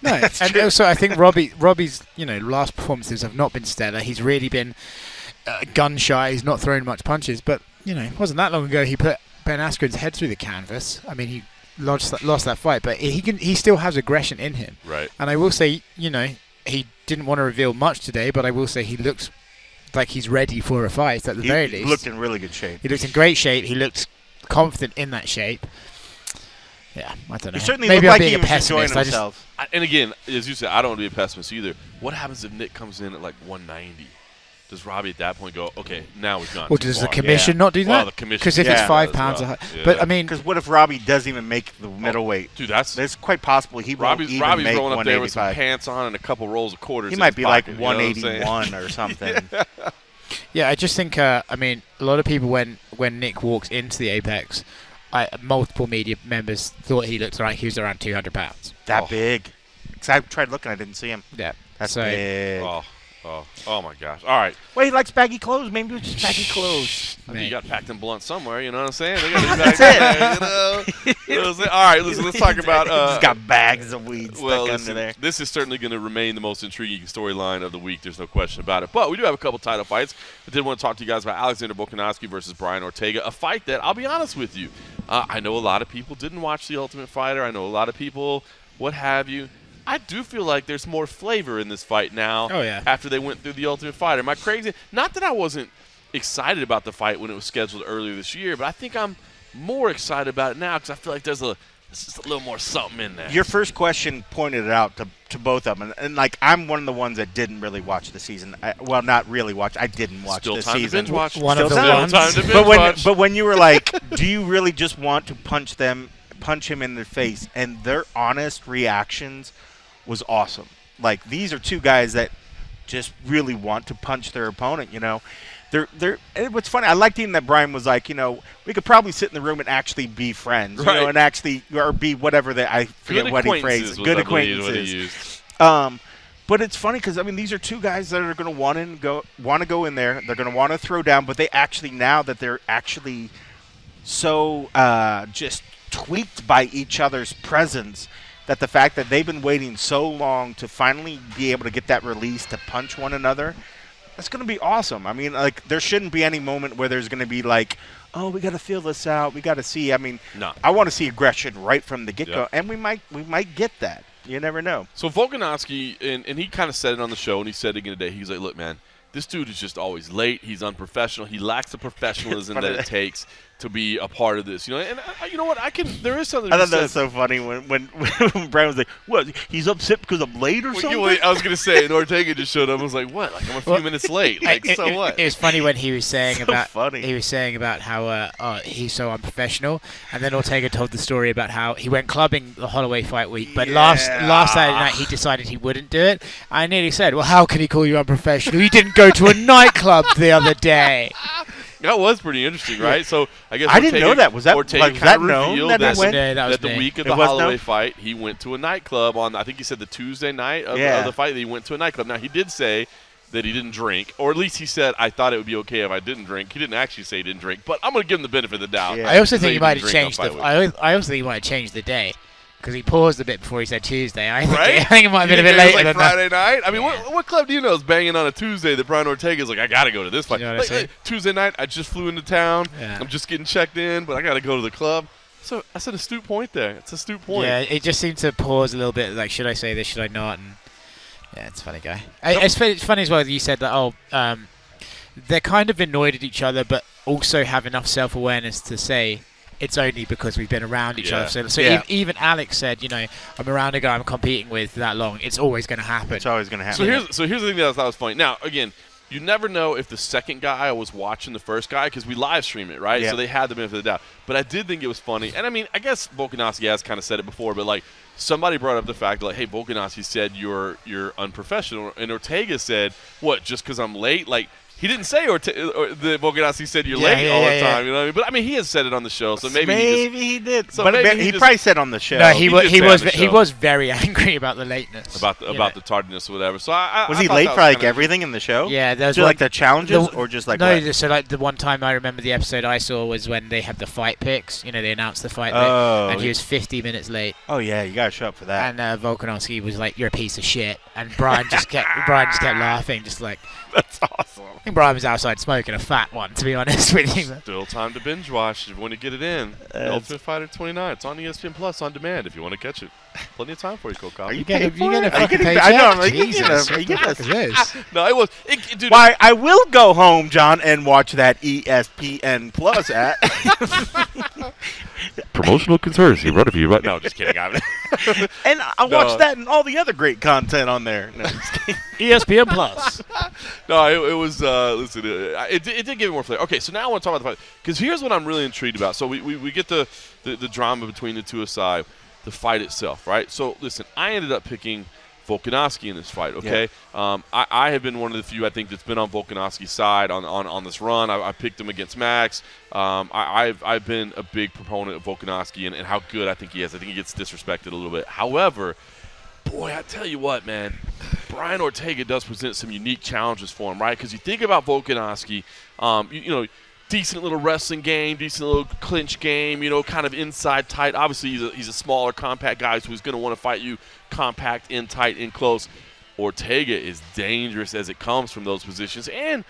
No, it's [LAUGHS] and also I think Robbie Robbie's you know last performances have not been stellar. He's really been uh, gun shy. He's not throwing much punches. But you know, it wasn't that long ago he put Ben Askren's head through the canvas. I mean, he lost that, lost that fight, but he can he still has aggression in him. Right. And I will say, you know, he didn't want to reveal much today, but I will say he looks like he's ready for a fight at the He very least. He looked in really good shape. he looked in great shape. He looked confident in that shape. Yeah, I don't know. He certainly Maybe looked I'm like being he a was enjoying pessimist. I just, himself. I, and again, as you said, I don't want to be a pessimist either. What happens if Nick comes in at like 190? Does Robbie at that point go, okay, now we've gone Well, too does the far? commission not do that? Well, the commission Because if Yeah. it's five pounds, well. a hi- Yeah. but I mean, Because what if Robbie doesn't even make the middleweight? Dude, that's It's quite possible he won't Robbie's, even Robbie's make rolling up there with some pants on and a couple rolls of quarters. He might his be like pocket, you know what I'm saying? 181 or [LAUGHS] something. yeah, I just think, uh, I mean, a lot of people when when Nick walks into the Apex, I, multiple media members thought he looked like he was around 200 pounds. That Oh. big. Because I tried looking, I didn't see him. Yeah, That's so big. Oh, oh, oh my gosh! All right, Well, he likes baggy clothes. Maybe it was just baggy clothes. I mean, you got packed in blunt somewhere. You know what I'm saying? They gotta be back there, you know? You know what I'm saying? All right, listen. Let's talk [LAUGHS] about. Uh, He's got bags of weed stuck well, under there. this is certainly going to remain the most intriguing storyline of the week. There's no question about it. But we do have a couple title fights. I did want to talk to you guys about Alexander Volkanovski versus Brian Ortega, a fight that I'll be honest with you. Uh, I know a lot of people didn't watch The Ultimate Fighter. I know a lot of people, what have you. I do feel like there's more flavor in this fight now. Oh, yeah. After they went through The Ultimate Fighter, am I crazy? Not that I wasn't excited about the fight when it was scheduled earlier this year, but I think I'm more excited about it now because I feel like there's a there's just a little more something in there. Your first question pointed it out to, to both of them, and, and like I'm one of the ones that didn't really watch the season. I, well, not really watch. I didn't watch Still the time to season. binge watch. One of Still the time. ones. time to binge but when watch. but when you were like, [LAUGHS] do you really just want to punch them, punch him in the face? And their honest reactions was awesome. Like these are two guys that just really want to punch their opponent. You know, they're they're. What's funny, I liked even that Brian was like, you know, we could probably sit in the room and actually be friends, right. you know, and actually or be whatever that I forget Good what he phrased. Good I believe, what he acquaintances. Um, but it's funny because I mean these are two guys that are going to want to go want to go in there. They're going to want to throw down, but they actually now that they're actually so uh, just tweaked by each other's presence that the fact that they've been waiting so long to finally be able to get that release to punch one another. That's going to be awesome. I mean, like there shouldn't be any moment where there's going to be like, oh, we got to feel this out. We got to see. I mean, No. I want to see aggression right from the get go, Yeah. and we might we might get that. You never know. So Volkanovski, and, and he kind of said it on the show, and he said it again today. He's like, "Look, man, this dude is just always late. He's unprofessional. He lacks the professionalism [LAUGHS] that it takes to be a part of this. You know, and I, you know what? I can. There is something. I thought that was so funny when when, [LAUGHS] when Brian was like, "What? He's upset because I'm late or Well, something?" you- well, I was gonna say, and [LAUGHS] Ortega just showed up. I was like, "What? Like I'm a few Well, minutes late. Like it, so it- what?" It was funny when he was saying [LAUGHS] So about funny. he was saying about how uh, oh, he's so unprofessional, and then Ortega told the story about how he went clubbing the Holloway fight week, but last last Saturday night he decided he wouldn't do it. I nearly said, "Well, how can he call you unprofessional? You didn't go to a nightclub the other day." That was pretty interesting, right? So I guess I didn't know that. Was that- Ortega like, was kinda that revealed that he that, went? Yeah, that the me. week of It the was Holloway known? fight, he went to a nightclub on. I think he said the Tuesday night of, Yeah. of the fight. That he went to a nightclub. Now he did say that he didn't drink, or at least he said, "I thought it would be okay if I didn't drink." He didn't actually say he didn't drink, but I'm going to give him the benefit of the doubt. Yeah. I also think he might have changed the. I, I also think he might have changed the day because he paused a bit before he said Tuesday. I think, Right? I think it might have been a bit later like than that. Friday night. I mean, what, what club do you know is banging on a Tuesday that Brian Ortega's like, I got to go to this fight. You know Like, like, Tuesday night, I just flew into town. Yeah. I'm just getting checked in, but I got to go to the club. So that's an astute point there. It's an astute point. Yeah, it just seemed to pause a little bit. Like, should I say this? Should I not? And yeah, it's a funny guy. I, it's, it's funny as well. that You said that. Oh, um, they're kind of annoyed at each other, but also have enough self-awareness to say it's only because we've been around each Yeah. other. So, so Yeah. ev- even Alex said, you know, I'm around a guy I'm competing with that long. It's always going to happen. it's always going to So happen. here's so here's the thing that I thought was funny. Now again, you never know if the second guy was watching the first guy because we live stream it, right? Yeah. So they had the benefit of the doubt. But I did think it was funny, and I mean, I guess Volkanovski has kind of said it before, but like somebody brought up the fact like, hey, Volkanovski said you're you're unprofessional, and Ortega said what? Just because I'm late, like. He didn't say Orte- or the Volkanovski said you're Yeah, late yeah, all yeah, the yeah. time, you know what I mean? But I mean, he has said it on the show, so maybe, he just, he did. So but maybe he, he he just- probably said on the show. no, he, he wa- he was he was very [LAUGHS] angry about the lateness about the, about know. the tardiness or whatever. So I, I was I he late that for like everything in the show? Yeah, there was one- like the challenges, the- or just like no, what? so like the one time I remember the episode I saw was when they had the fight picks. You know, they announced the fight, pick, Oh, and he yeah. was 50 minutes late. oh yeah, you gotta show up for that. And uh, Volkanovski was like, "You're a piece of shit," and Brian just kept Brian just kept laughing, just like [LAUGHS] That's awesome. I think Brian was outside smoking a fat one, to be honest with you. Still time to binge watch if you want to get it in. Uh, Ultimate Fighter 29. It's on ESPN Plus on demand if you want to catch it. Plenty of time for you, Cold Are Coffee. you get a- you for get a it? Are you fucking getting- paycheck? I know. I'm like, you get Jesus, a- you what get the fuck is this? No, it was. It, dude, Why? I will go home, John, and watch that ESPN Plus at. [LAUGHS] promotional conspiracy brought to you right now. Just kidding. [LAUGHS] I and I'll No. watch that and all the other great content on there. No. [LAUGHS] ESPN Plus. no, it, it was. Uh, listen, uh, it, it did give me more flavor. Okay, so now I want to talk about the fight because here's what I'm really intrigued about. So we, we, we get the, the the drama between the two aside, the fight itself, right? So listen, I ended up picking Volkanovski in this fight. Okay, um, I, I have been one of the few I think that's been on Volkanovski's side on, on, on this run. I, I picked him against Max. Um, I, I've I've been a big proponent of Volkanovski and, and how good I think he is. I think he gets disrespected a little bit. However, boy, I tell you what, man, Brian Ortega does present some unique challenges for him, right? Because you think about Volkanovski, um, you, you know, decent little wrestling game, decent little clinch game, you know, kind of inside tight. Obviously, he's a, he's a smaller, compact guy, so he's going to want to fight you compact, in tight, in close. Ortega is dangerous as it comes from those positions, and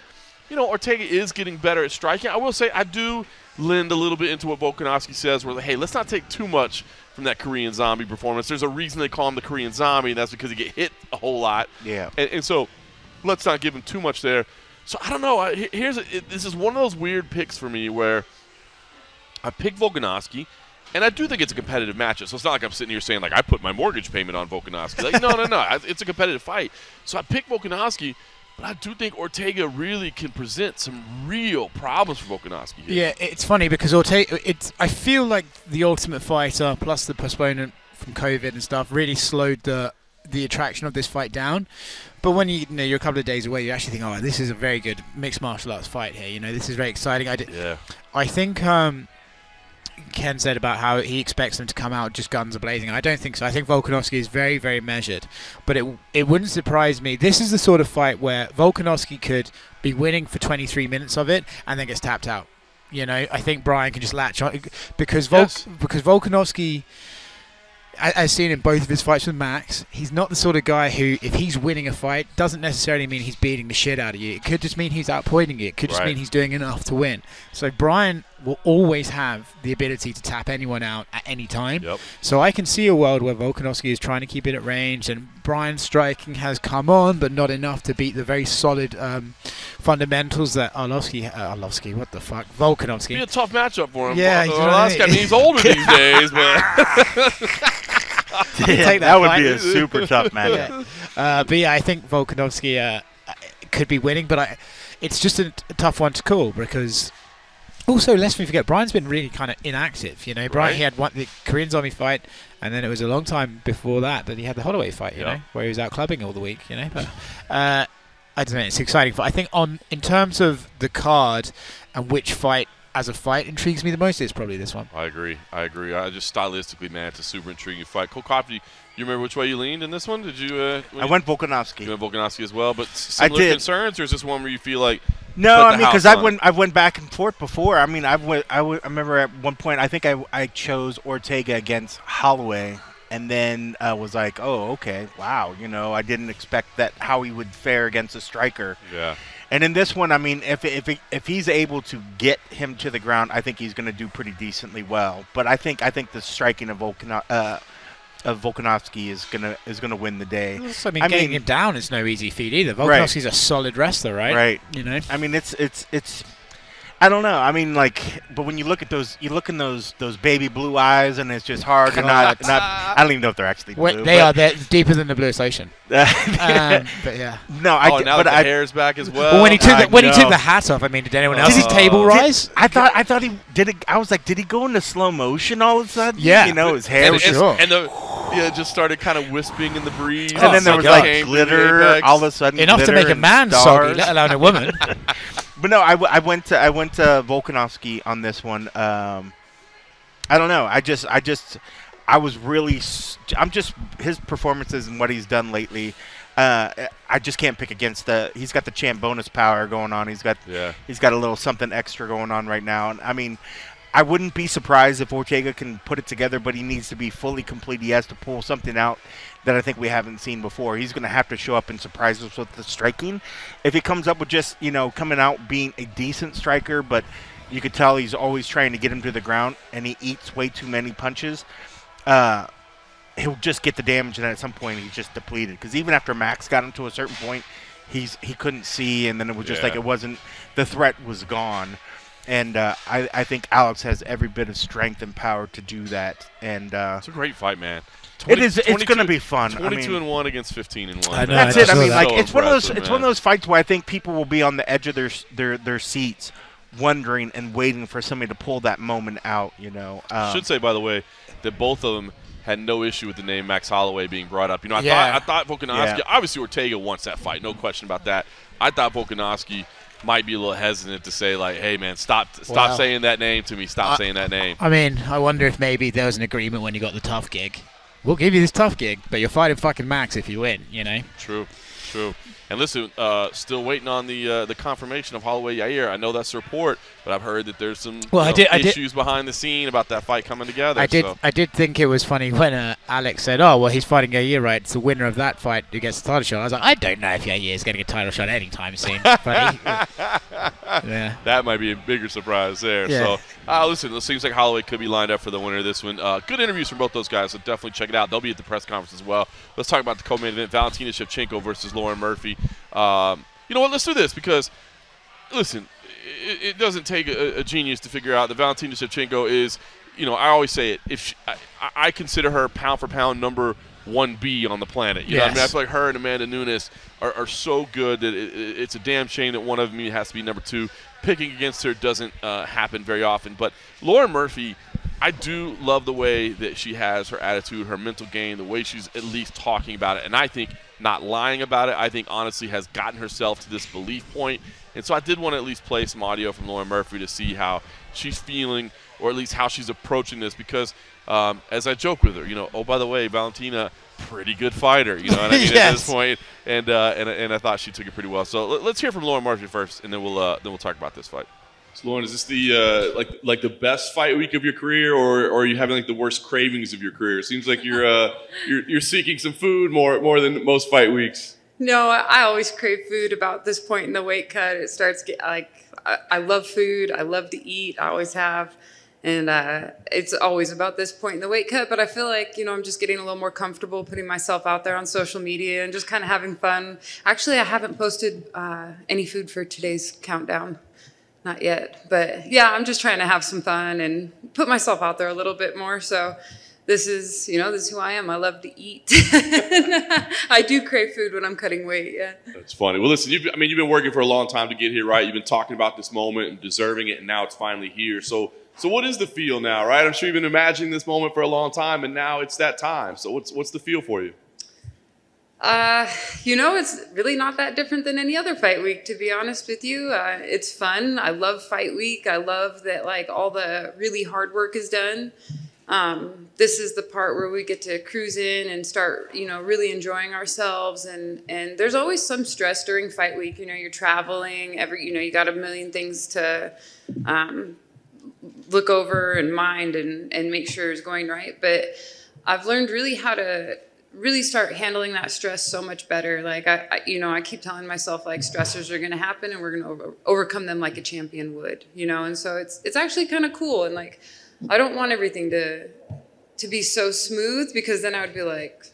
you know, Ortega is getting better at striking. I will say I do lend a little bit into what Volkanovski says, where, hey, let's not take too much from that Korean zombie performance. There's a reason they call him the Korean zombie, and that's because he get hit a whole lot. Yeah. And, and so let's not give him too much there. So I don't know. I, here's a, it, this is one of those weird picks for me where I pick Volkanovski, and I do think it's a competitive matchup. So it's not like I'm sitting here saying like I put my mortgage payment on Volkanovski. Like no, no, no. It's a competitive fight. So I pick Volkanovski, but I do think Ortega really can present some real problems for Volkanovski. Here. Yeah, it's funny because Ortega. It's. I feel like the Ultimate Fighter plus the postponement from COVID and stuff really slowed the the attraction of this fight down. But when you, you know you're a couple of days away, you actually think, oh, this is a very good mixed martial arts fight here. You know, this is very exciting. I, d- Yeah. I think um, Ken said about how he expects them to come out just guns a blazing. I don't think so. I think Volkanovski is very, very measured. But it it wouldn't surprise me. This is the sort of fight where Volkanovski could be winning for 23 minutes of it and then gets tapped out. You know, I think Brian can just latch on because Vol- Yes. because Volkanovski. I've seen in both of his fights with Max, he's not the sort of guy who, if he's winning a fight, doesn't necessarily mean he's beating the shit out of you. It could just mean he's outpointing you. It could just Right. mean he's doing enough to win. So Brian will always have the ability to tap anyone out at any time. Yep. So I can see a world where Volkanovski is trying to keep it at range, and Brian's striking has come on, but not enough to beat the very solid um, fundamentals that Arlovsky, uh, Arlovsky, what the fuck, Volkanovski. Be Volkanovski. a tough matchup for him. Yeah, you know what I I mean? mean, he's older these [LAUGHS] days, but [LAUGHS] Yeah, that that would fight. be a super tough [LAUGHS] matchup. Uh, but yeah, I think Volkanovski uh, could be winning, but I, it's just a, a tough one to call because. Also, lest we forget, Brian's been really kind of inactive. You know, Brian Right. he had one the Korean Zombie fight, and then it was a long time before that that he had the Holloway fight. You Yeah. know, where he was out clubbing all the week. You know, but uh, I don't know. It's exciting. But I think on in terms of the card and which fight as a fight intrigues me the most, it's probably this one. I agree. I agree. I just stylistically, man, it's a super intriguing fight. Cold Coffee, you remember which way you leaned in this one? Did you? Uh, I you- went You Volkanovski. went Volkanovski as well, but s- I similar did. concerns, or is this one where you feel like No, I mean because I went I went back and forth before. I mean I went I, w- I remember at one point I think I I chose Ortega against Holloway and then uh, was like oh okay wow you know I didn't expect that how he would fare against a striker. yeah, And in this one, I mean, if if if he's able to get him to the ground, I think he's going to do pretty decently well. But I think I think the striking of Volkan uh, of Volkanovski is gonna is gonna win the day. I mean, I getting mean- him down is no easy feat either. Right. Volkanovski's a solid wrestler, right? Right. You know. I mean, it's it's it's. I don't know. I mean, like, but when you look at those, you look in those those baby blue eyes, and it's just hard to not not. I don't even know if they're actually blue. They are they're deeper than the bluest ocean. [LAUGHS] Um, but yeah. no, I. oh, get- now but that the I, hair's back as well. Well, when he took I the, when he took the hat off, I mean, did anyone else? Did else's he- table did- rise? I thought I thought he did it. I was like, did he go into slow motion all of a sudden? Yeah. you know, his hair and, was and, sure. and the yeah, it just started kind of wisping in the breeze. and then there was God. like Came through the glitter all of a sudden. Enough to make a man stars. soggy, let alone a woman. [LAUGHS] But no, I, w- I went to I went to Volkanovski on this one. Um, I don't know. I just I just I was really I'm just his performances and what he's done lately. Uh, I just can't pick against the. He's got the champ bonus power going on. He's got Yeah. he's got a little something extra going on right now. And I mean, I wouldn't be surprised if Ortega can put it together, but he needs to be fully complete. He has to pull something out that I think we haven't seen before. He's going to have to show up and surprise us with the striking. If he comes up with just, you know, coming out being a decent striker, but you could tell he's always trying to get him to the ground and he eats way too many punches, uh, he'll just get the damage and at some point he's just depleted. Because even after Max got him to a certain point, he's he couldn't see and then it was just like it wasn't, the threat was gone. And uh, I, I think Alex has every bit of strength and power to do that. And uh, It's a great fight, man. It is. It's going to be fun. I Twenty-two mean, and one against fifteen and one. I know, that's I it. I mean, that. like it's one of those. impressive, It's one of those fights where I think people will be on the edge of their their their seats, wondering and waiting for somebody to pull that moment out. You know. Um, should say, by the way, that both of them had no issue with the name Max Holloway being brought up. You know, I Yeah. thought I thought Volkanovski. Yeah. Obviously, Ortega wants that fight, no question about that. I thought Volkanovski might be a little hesitant to say like, "Hey, man, stop stop Wow. saying that name to me. Stop I- saying that name." I mean, I wonder if maybe there was an agreement when you got the tough gig. We'll give you this tough gig, but you're fighting fucking Max if you win. You know. True, true. And listen, uh, still waiting on the uh, the confirmation of Holloway Yair. I know that's a report, but I've heard that there's some Well, I know, did- I did- issues behind the scene about that fight coming together. I did. So. I did think it was funny when uh, Alex said, "Oh, well, he's fighting Yair, right? It's the winner of that fight who gets the title shot." I was like, "I don't know if Yair is getting a title shot anytime soon." [LAUGHS] He, yeah. That might be a bigger surprise there. Yeah. So, uh, listen, it seems like Holloway could be lined up for the winner of this one. Uh, good interviews from both those guys, so definitely check it out. They'll be at the press conference as well. Let's talk about the co-main event: Valentina Shevchenko versus Lauren Murphy. Um, you know what? Let's do this because, listen, it, it doesn't take a, a genius to figure out that Valentina Shevchenko is. You know, I always say it. If she, I, I consider her pound for pound number one B on the planet. You know, what I mean, I feel like her and Amanda Nunes are, are so good that it, it- it's a damn shame that one of them has to be number two. Picking against her doesn't uh, happen very often. But Lauren Murphy, I do love the way that she has her attitude, her mental game, the way she's at least talking about it, and I think not lying about it. I think honestly has gotten herself to this belief point, and so I did want to at least play some audio from Lauren Murphy to see how she's feeling, or at least how she's approaching this, because um, as I joke with her, you know, oh by the way, Valentina, pretty good fighter, you know what I mean [LAUGHS] yes. at this point, and uh, and and I thought she took it pretty well. So let, us hear from Lauren Murphy first, and then we'll uh, then we'll talk about this fight. So Lauren, is this the uh, like like the best fight week of your career, or, or are you having like the worst cravings of your career? It seems like you're uh, [LAUGHS] you're, you're seeking some food more more than most fight weeks. No, I always crave food about this point in the weight cut. It starts get like I, I love food. I love to eat. I always have, and uh, it's always about this point in the weight cut. But I feel like you know I'm just getting a little more comfortable putting myself out there on social media and just kind of having fun. Actually, I haven't posted uh, any food for today's countdown. Not yet, but yeah, I'm just trying to have some fun and put myself out there a little bit more. So this is, you know, this is who I am. I love to eat. [LAUGHS] I do crave food when I'm cutting weight. Yeah. That's funny. Well, listen, you've, I mean, you've been working for a long time to get here, right? You've been talking about this moment and deserving it, and now it's finally here. So, so what is the feel now, right? I'm sure you've been imagining this moment for a long time, and now it's that time. So, what's what's the feel for you? Uh, you know, it's really not that different than any other fight week, to be honest with you. Uh, it's fun. I love fight week. I love that, like, all the really hard work is done. Um, this is the part where we get to cruise in and start, you know, really enjoying ourselves. And, and there's always some stress during fight week. You know, you're traveling, every, you know, you got a million things to um, look over and mind and, and make sure it's going right. But I've learned really how to really start handling that stress so much better. Like I, I you know, I keep telling myself like stressors are going to happen and we're going to over, overcome them like a champion would, you know. And so it's it's actually kind of cool. And like, I don't want everything to to be so smooth because then I would be like,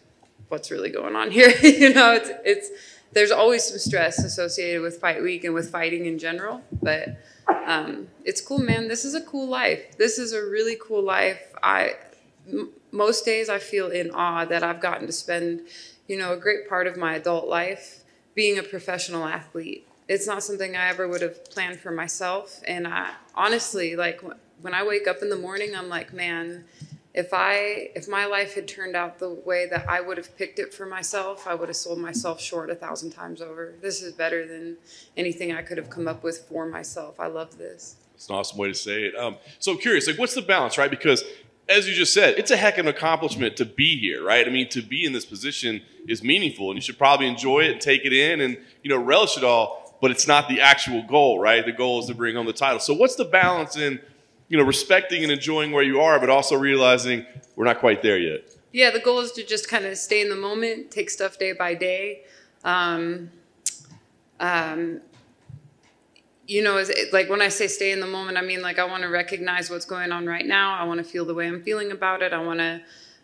what's really going on here? [LAUGHS] you know, it's it's there's always some stress associated with fight week and with fighting in general, but um, it's cool, man. This is a cool life. This is a really cool life. I most days I feel in awe that I've gotten to spend, you know, a great part of my adult life being a professional athlete. It's not something I ever would have planned for myself. And I honestly, like when I wake up in the morning, I'm like, man, if I if my life had turned out the way that I would have picked it for myself, I would have sold myself short a thousand times over. This is better than anything I could have come up with for myself. I love this. It's an awesome way to say it. Um, so I'm curious, like, what's the balance, right? Because as you just said, it's a heck of an accomplishment to be here, right? I mean, to be in this position is meaningful, and you should probably enjoy it and take it in, and you know, relish it all. But it's not the actual goal, right? The goal is to bring home the title. So, what's the balance in, you know, respecting and enjoying where you are, but also realizing we're not quite there yet? Yeah, the goal is to just kind of stay in the moment, take stuff day by day. Um, um, you know, is it, like when I say stay in the moment, I mean like I want to recognize what's going on right now. I want to feel the way I'm feeling about it. I want to,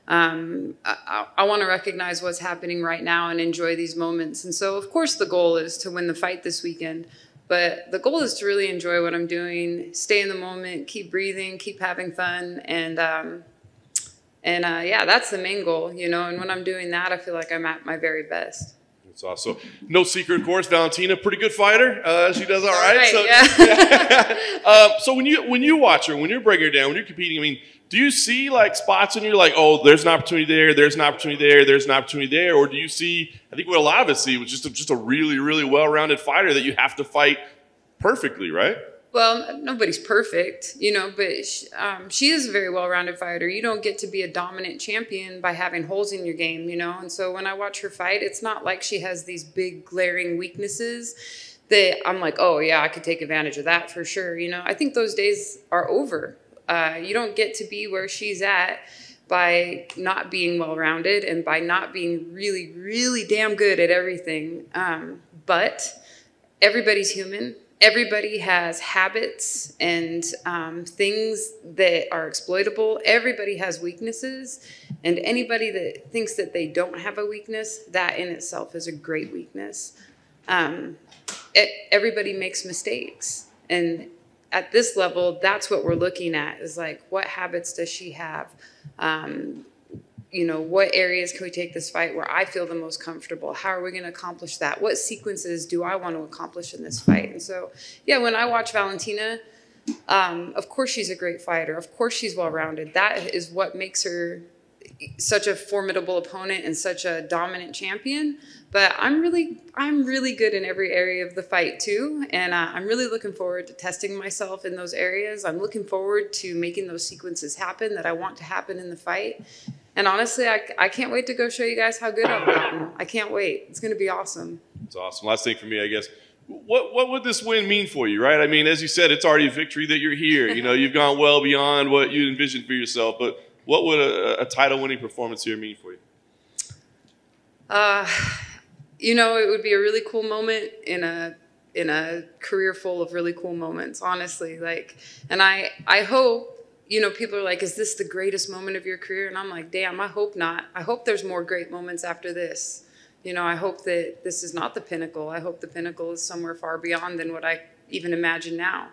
um, I, I want to recognize what's happening right now and enjoy these moments. And so, of course, the goal is to win the fight this weekend. But the goal is to really enjoy what I'm doing, stay in the moment, keep breathing, keep having fun, and um, and uh, yeah, that's the main goal, you know. And when I'm doing that, I feel like I'm at my very best. That's awesome. No secret, of course. Valentina, pretty good fighter. Uh, she does all right. right, so, yeah. uh, [LAUGHS] so when you when you watch her, when you're breaking her down, when you're competing, I mean, do you see like spots and you're like, oh, there's an opportunity there, there's an opportunity there, there's an opportunity there, or do you see? I think what a lot of us see was just a, just a really really well-rounded fighter that you have to fight perfectly, right? Well, nobody's perfect, you know, but she, um, she is a very well-rounded fighter. You don't get to be a dominant champion by having holes in your game, you know. And so when I watch her fight, it's not like she has these big glaring weaknesses that I'm like, oh yeah, I could take advantage of that for sure. You know, I think those days are over. Uh, you don't get to be where she's at by not being well-rounded and by not being really, really damn good at everything. Um, but everybody's human everybody has habits and um, things that are exploitable. Everybody has weaknesses. And anybody that thinks that they don't have a weakness, that in itself is a great weakness. Um, it, everybody makes mistakes. And at this level, that's what we're looking at is like, what habits does she have? Um, you know, what areas can we take this fight where I feel the most comfortable? How are we going to accomplish that? What sequences do I want to accomplish in this fight? And so, yeah, when I watch Valentina, Um, of course, she's a great fighter. Of course, she's well rounded. That is what makes her such a formidable opponent and such a dominant champion. But I'm really, I'm really good in every area of the fight too, and uh, I'm really looking forward to testing myself in those areas. I'm looking forward to making those sequences happen that I want to happen in the fight. And honestly, I, I can't wait to go show you guys how good I've gotten. I can't wait. It's going to be awesome. It's awesome. Last thing for me, I guess. What what would this win mean for you, right? I mean, as you said, it's already a victory that you're here. You know, you've gone well beyond what you envisioned for yourself. But what would a, a title-winning performance here mean for you? Uh, you know, it would be a really cool moment in a in a career full of really cool moments. Honestly, like, and I I hope you know people are like, is this the greatest moment of your career? And I'm like, damn, I hope not. I hope there's more great moments after this. You know, I hope that this is not the pinnacle. I hope the pinnacle is somewhere far beyond than what I even imagine now.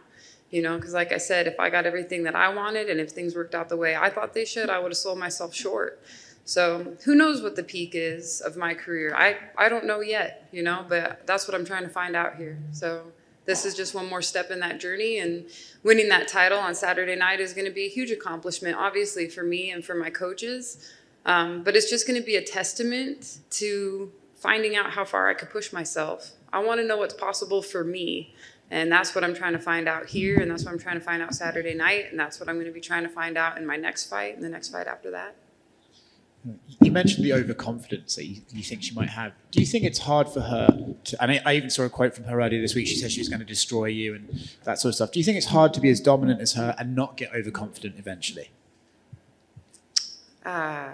You know, because like I said, if I got everything that I wanted and if things worked out the way I thought they should, I would have sold myself short. So who knows what the peak is of my career? I, I don't know yet, you know, but that's what I'm trying to find out here. So this is just one more step in that journey and winning that title on Saturday night is going to be a huge accomplishment, obviously for me and for my coaches. Um, but it's just going to be a testament to finding out how far I could push myself. I want to know what's possible for me. And that's what I'm trying to find out here. And that's what I'm trying to find out Saturday night. And that's what I'm going to be trying to find out in my next fight and the next fight after that. You mentioned the overconfidence that you, you, think she might have. Do you think it's hard for her to? And I, I, even saw a quote from her earlier this week. She said she was going to destroy you and that sort of stuff. Do you think it's hard to be as dominant as her and not get overconfident eventually? Uh,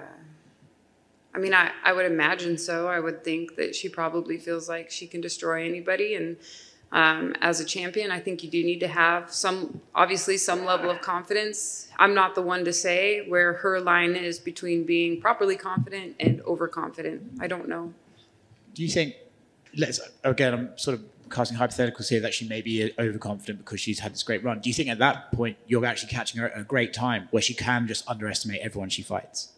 I mean, I, I would imagine so. I would think that she probably feels like she can destroy anybody. And um, as a champion, I think you do need to have some, obviously, some level of confidence. I'm not the one to say where her line is between being properly confident and overconfident. I don't know. Do you think, let's, again, I'm sort of casting hypotheticals here that she may be overconfident because she's had this great run. Do you think at that point you're actually catching her at a great time where she can just underestimate everyone she fights?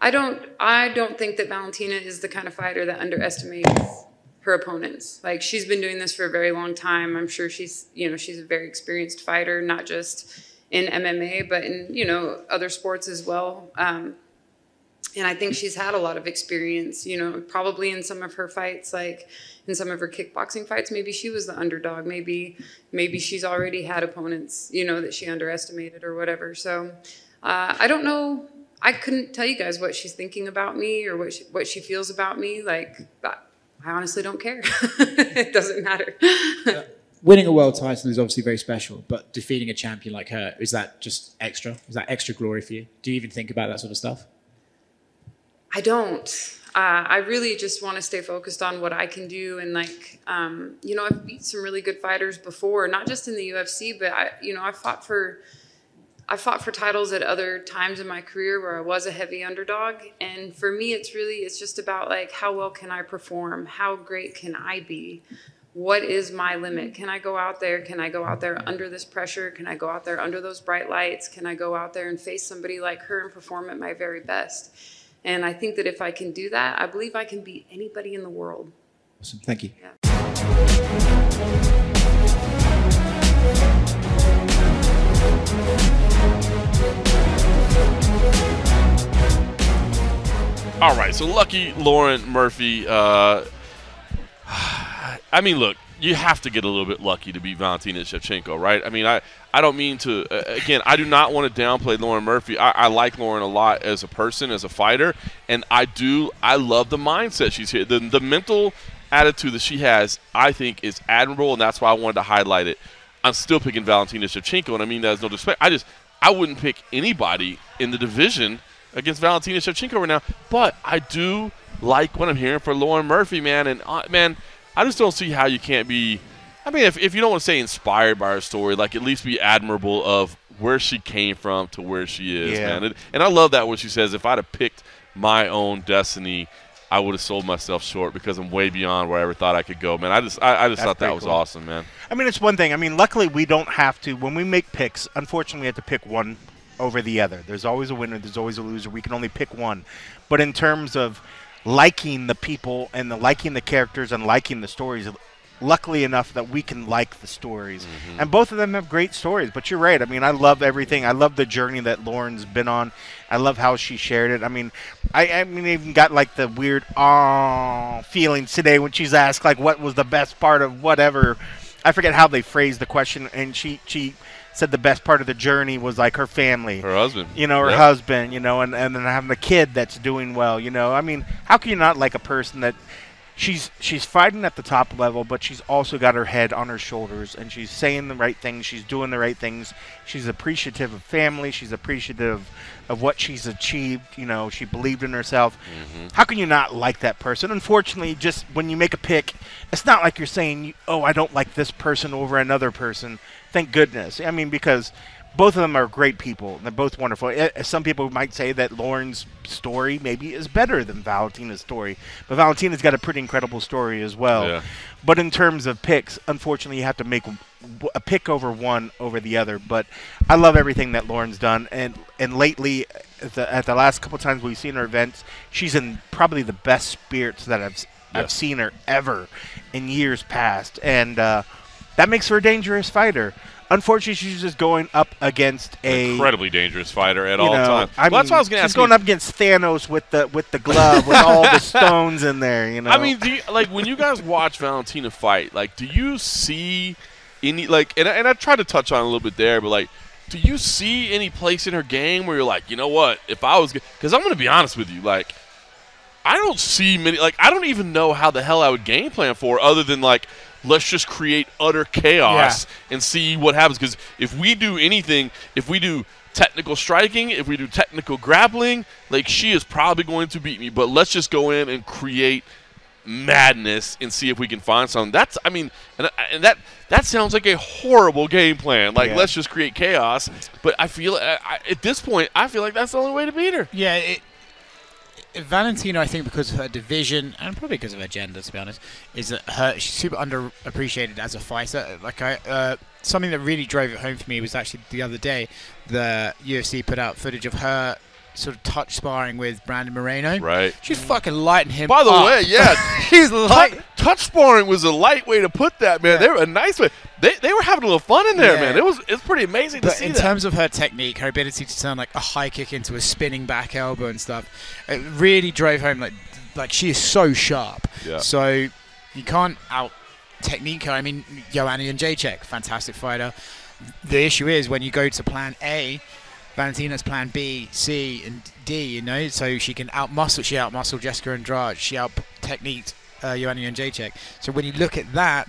I don't I don't think that Valentina is the kind of fighter that underestimates her opponents. Like she's been doing this for a very long time. I'm sure she's you know she's a very experienced fighter, not just in MMA but in you know other sports as well. Um, and I think she's had a lot of experience. You know, probably in some of her fights, like in some of her kickboxing fights, maybe she was the underdog. Maybe maybe she's already had opponents you know that she underestimated or whatever. So. Uh, I don't know I couldn't tell you guys what she's thinking about me or what she, what she feels about me. Like, I honestly don't care. [LAUGHS] it doesn't matter. uh, winning a world title is obviously very special, but defeating a champion like her is that just extra? Is that extra glory for you? Do you even think about that sort of stuff? I don't. Uh, I really just want to stay focused on what I can do, and like, um, you know, I've beat some really good fighters before, not just in the UFC, but I, you know, I fought for I fought for titles at other times in my career where I was a heavy underdog. And for me, it's really, it's just about like, how well can I perform? How great can I be? What is my limit? Can I go out there? Can I go out there under this pressure? Can I go out there under those bright lights? Can I go out there and face somebody like her and perform at my very best? And I think that if I can do that, I believe I can beat anybody in the world. Awesome. Thank you. Yeah. All right, so lucky Lauren Murphy. Uh, [SIGHS] I mean, look, you have to get a little bit lucky to beat Valentina Shevchenko, right? I mean, I, I don't mean to, uh, again, I do not want to downplay Lauren Murphy. I, I, like Lauren a lot as a person, as a fighter, and I do, I love the mindset she's here. The, the mental attitude that she has, I think, is admirable, and that's why I wanted to highlight it. I'm still picking Valentina Shevchenko, and I mean that as no disrespect. I just, I wouldn't pick anybody in the division – against Valentina Shevchenko right now. But I do like what I'm hearing for Lauren Murphy, man. And uh, man, I just don't see how you can't be. I mean, if, if you don't want to say inspired by her story, like at least be admirable of where she came from to where she is, yeah. man. And, and I love that when she says. If I'd have picked my own destiny, I would have sold myself short because I'm way beyond where I ever thought I could go, man. I just I, I just That's thought that was cool. awesome, man. I mean, it's one thing. I mean, luckily we don't have to when we make picks. Unfortunately, we have to pick one over the other. There's always a winner, there's always a loser. We can only pick one. But in terms of liking the people and the liking the characters and liking the stories, luckily enough that we can like the stories. And both of them have great stories. But you're right. I mean, I love everything. I love the journey that Lauren's been on. I love how she shared it. I mean, I, I mean, even got like the weird ah feelings today when she's asked like what was the best part of whatever. I forget how they phrased the question, and she she said the best part of the journey was like her family Her husband. you know, her Yep. husband, you know, and, and then having a kid that's doing well, you know. I mean, how can you not like a person that she's she's fighting at the top level, but she's also got her head on her shoulders and she's saying the right things, she's doing the right things. She's appreciative of family, she's appreciative of what she's achieved, you know, she believed in herself. Mm-hmm. How can you not like that person? Unfortunately, just when you make a pick, it's not like you're saying, "Oh, I don't like this person over another person." Thank goodness. I mean, because both of them are great people. They're both wonderful. Eh, eh, Some people might say that Lauren's story maybe is better than Valentina's story, but Valentina's got a pretty incredible story as well. Yeah. But in terms of picks, unfortunately, you have to make a pick over one over the other. But I love everything that Lauren's done, and and lately, at the, at the last couple times we've seen her events, she's in probably the best spirits that I've s- I've seen her ever in years past, and uh, that makes her a dangerous fighter. Unfortunately, she's just going up against a Incredibly dangerous fighter at all know, times. I well, that's what I was going to ask. she's going you. up against Thanos with the with the glove with all the [LAUGHS] stones in there. You know, I mean, do you, like when you guys watch Valentina fight, like, do you see any like? And I, and I tried to touch on it a little bit there, but like, do you see any place in her game where you're like, you know what? If I was, because I'm going to be honest with you, like, I don't see many. Like, I don't even know how the hell I would game plan for, other than like, let's just create utter chaos and see what happens. Because if we do anything, if we do technical striking, if we do technical grappling, like she is probably going to beat me. But let's just go in and create madness and see if we can find something. That's, I mean, and, and that that sounds like a horrible game plan. Like, Yeah. let's just create chaos. But I feel I, I, at this point, I feel like that's the only way to beat her. Yeah, it, Valentina, I think, because of her division and probably because of her gender, to be honest, is that her she's super underappreciated as a fighter. Like I, uh, something that really drove it home for me was actually the other day, the UFC put out footage of her sort of touch sparring with Brandon Moreno. Right. She's fucking lighting him. By the up. way, yeah, [LAUGHS] she's touch, light. touch sparring was a light way to put that, man. They were a nice way. They, they were having a little fun in there, Yeah. man. It was it's pretty amazing to But see in that. terms of her technique, her ability to turn like a high kick into a spinning back elbow and stuff, it really drove home like like she is so sharp. Yeah. So you can't out technique her. I mean, Joanna Jędrzejczyk, fantastic fighter. The issue is when you go to plan A, Valentina's plan B, C, and D. You know, so she can out muscle. She out muscle Jessica Andrade. She out techniqued uh, Joanna Jędrzejczyk. So when you look at that,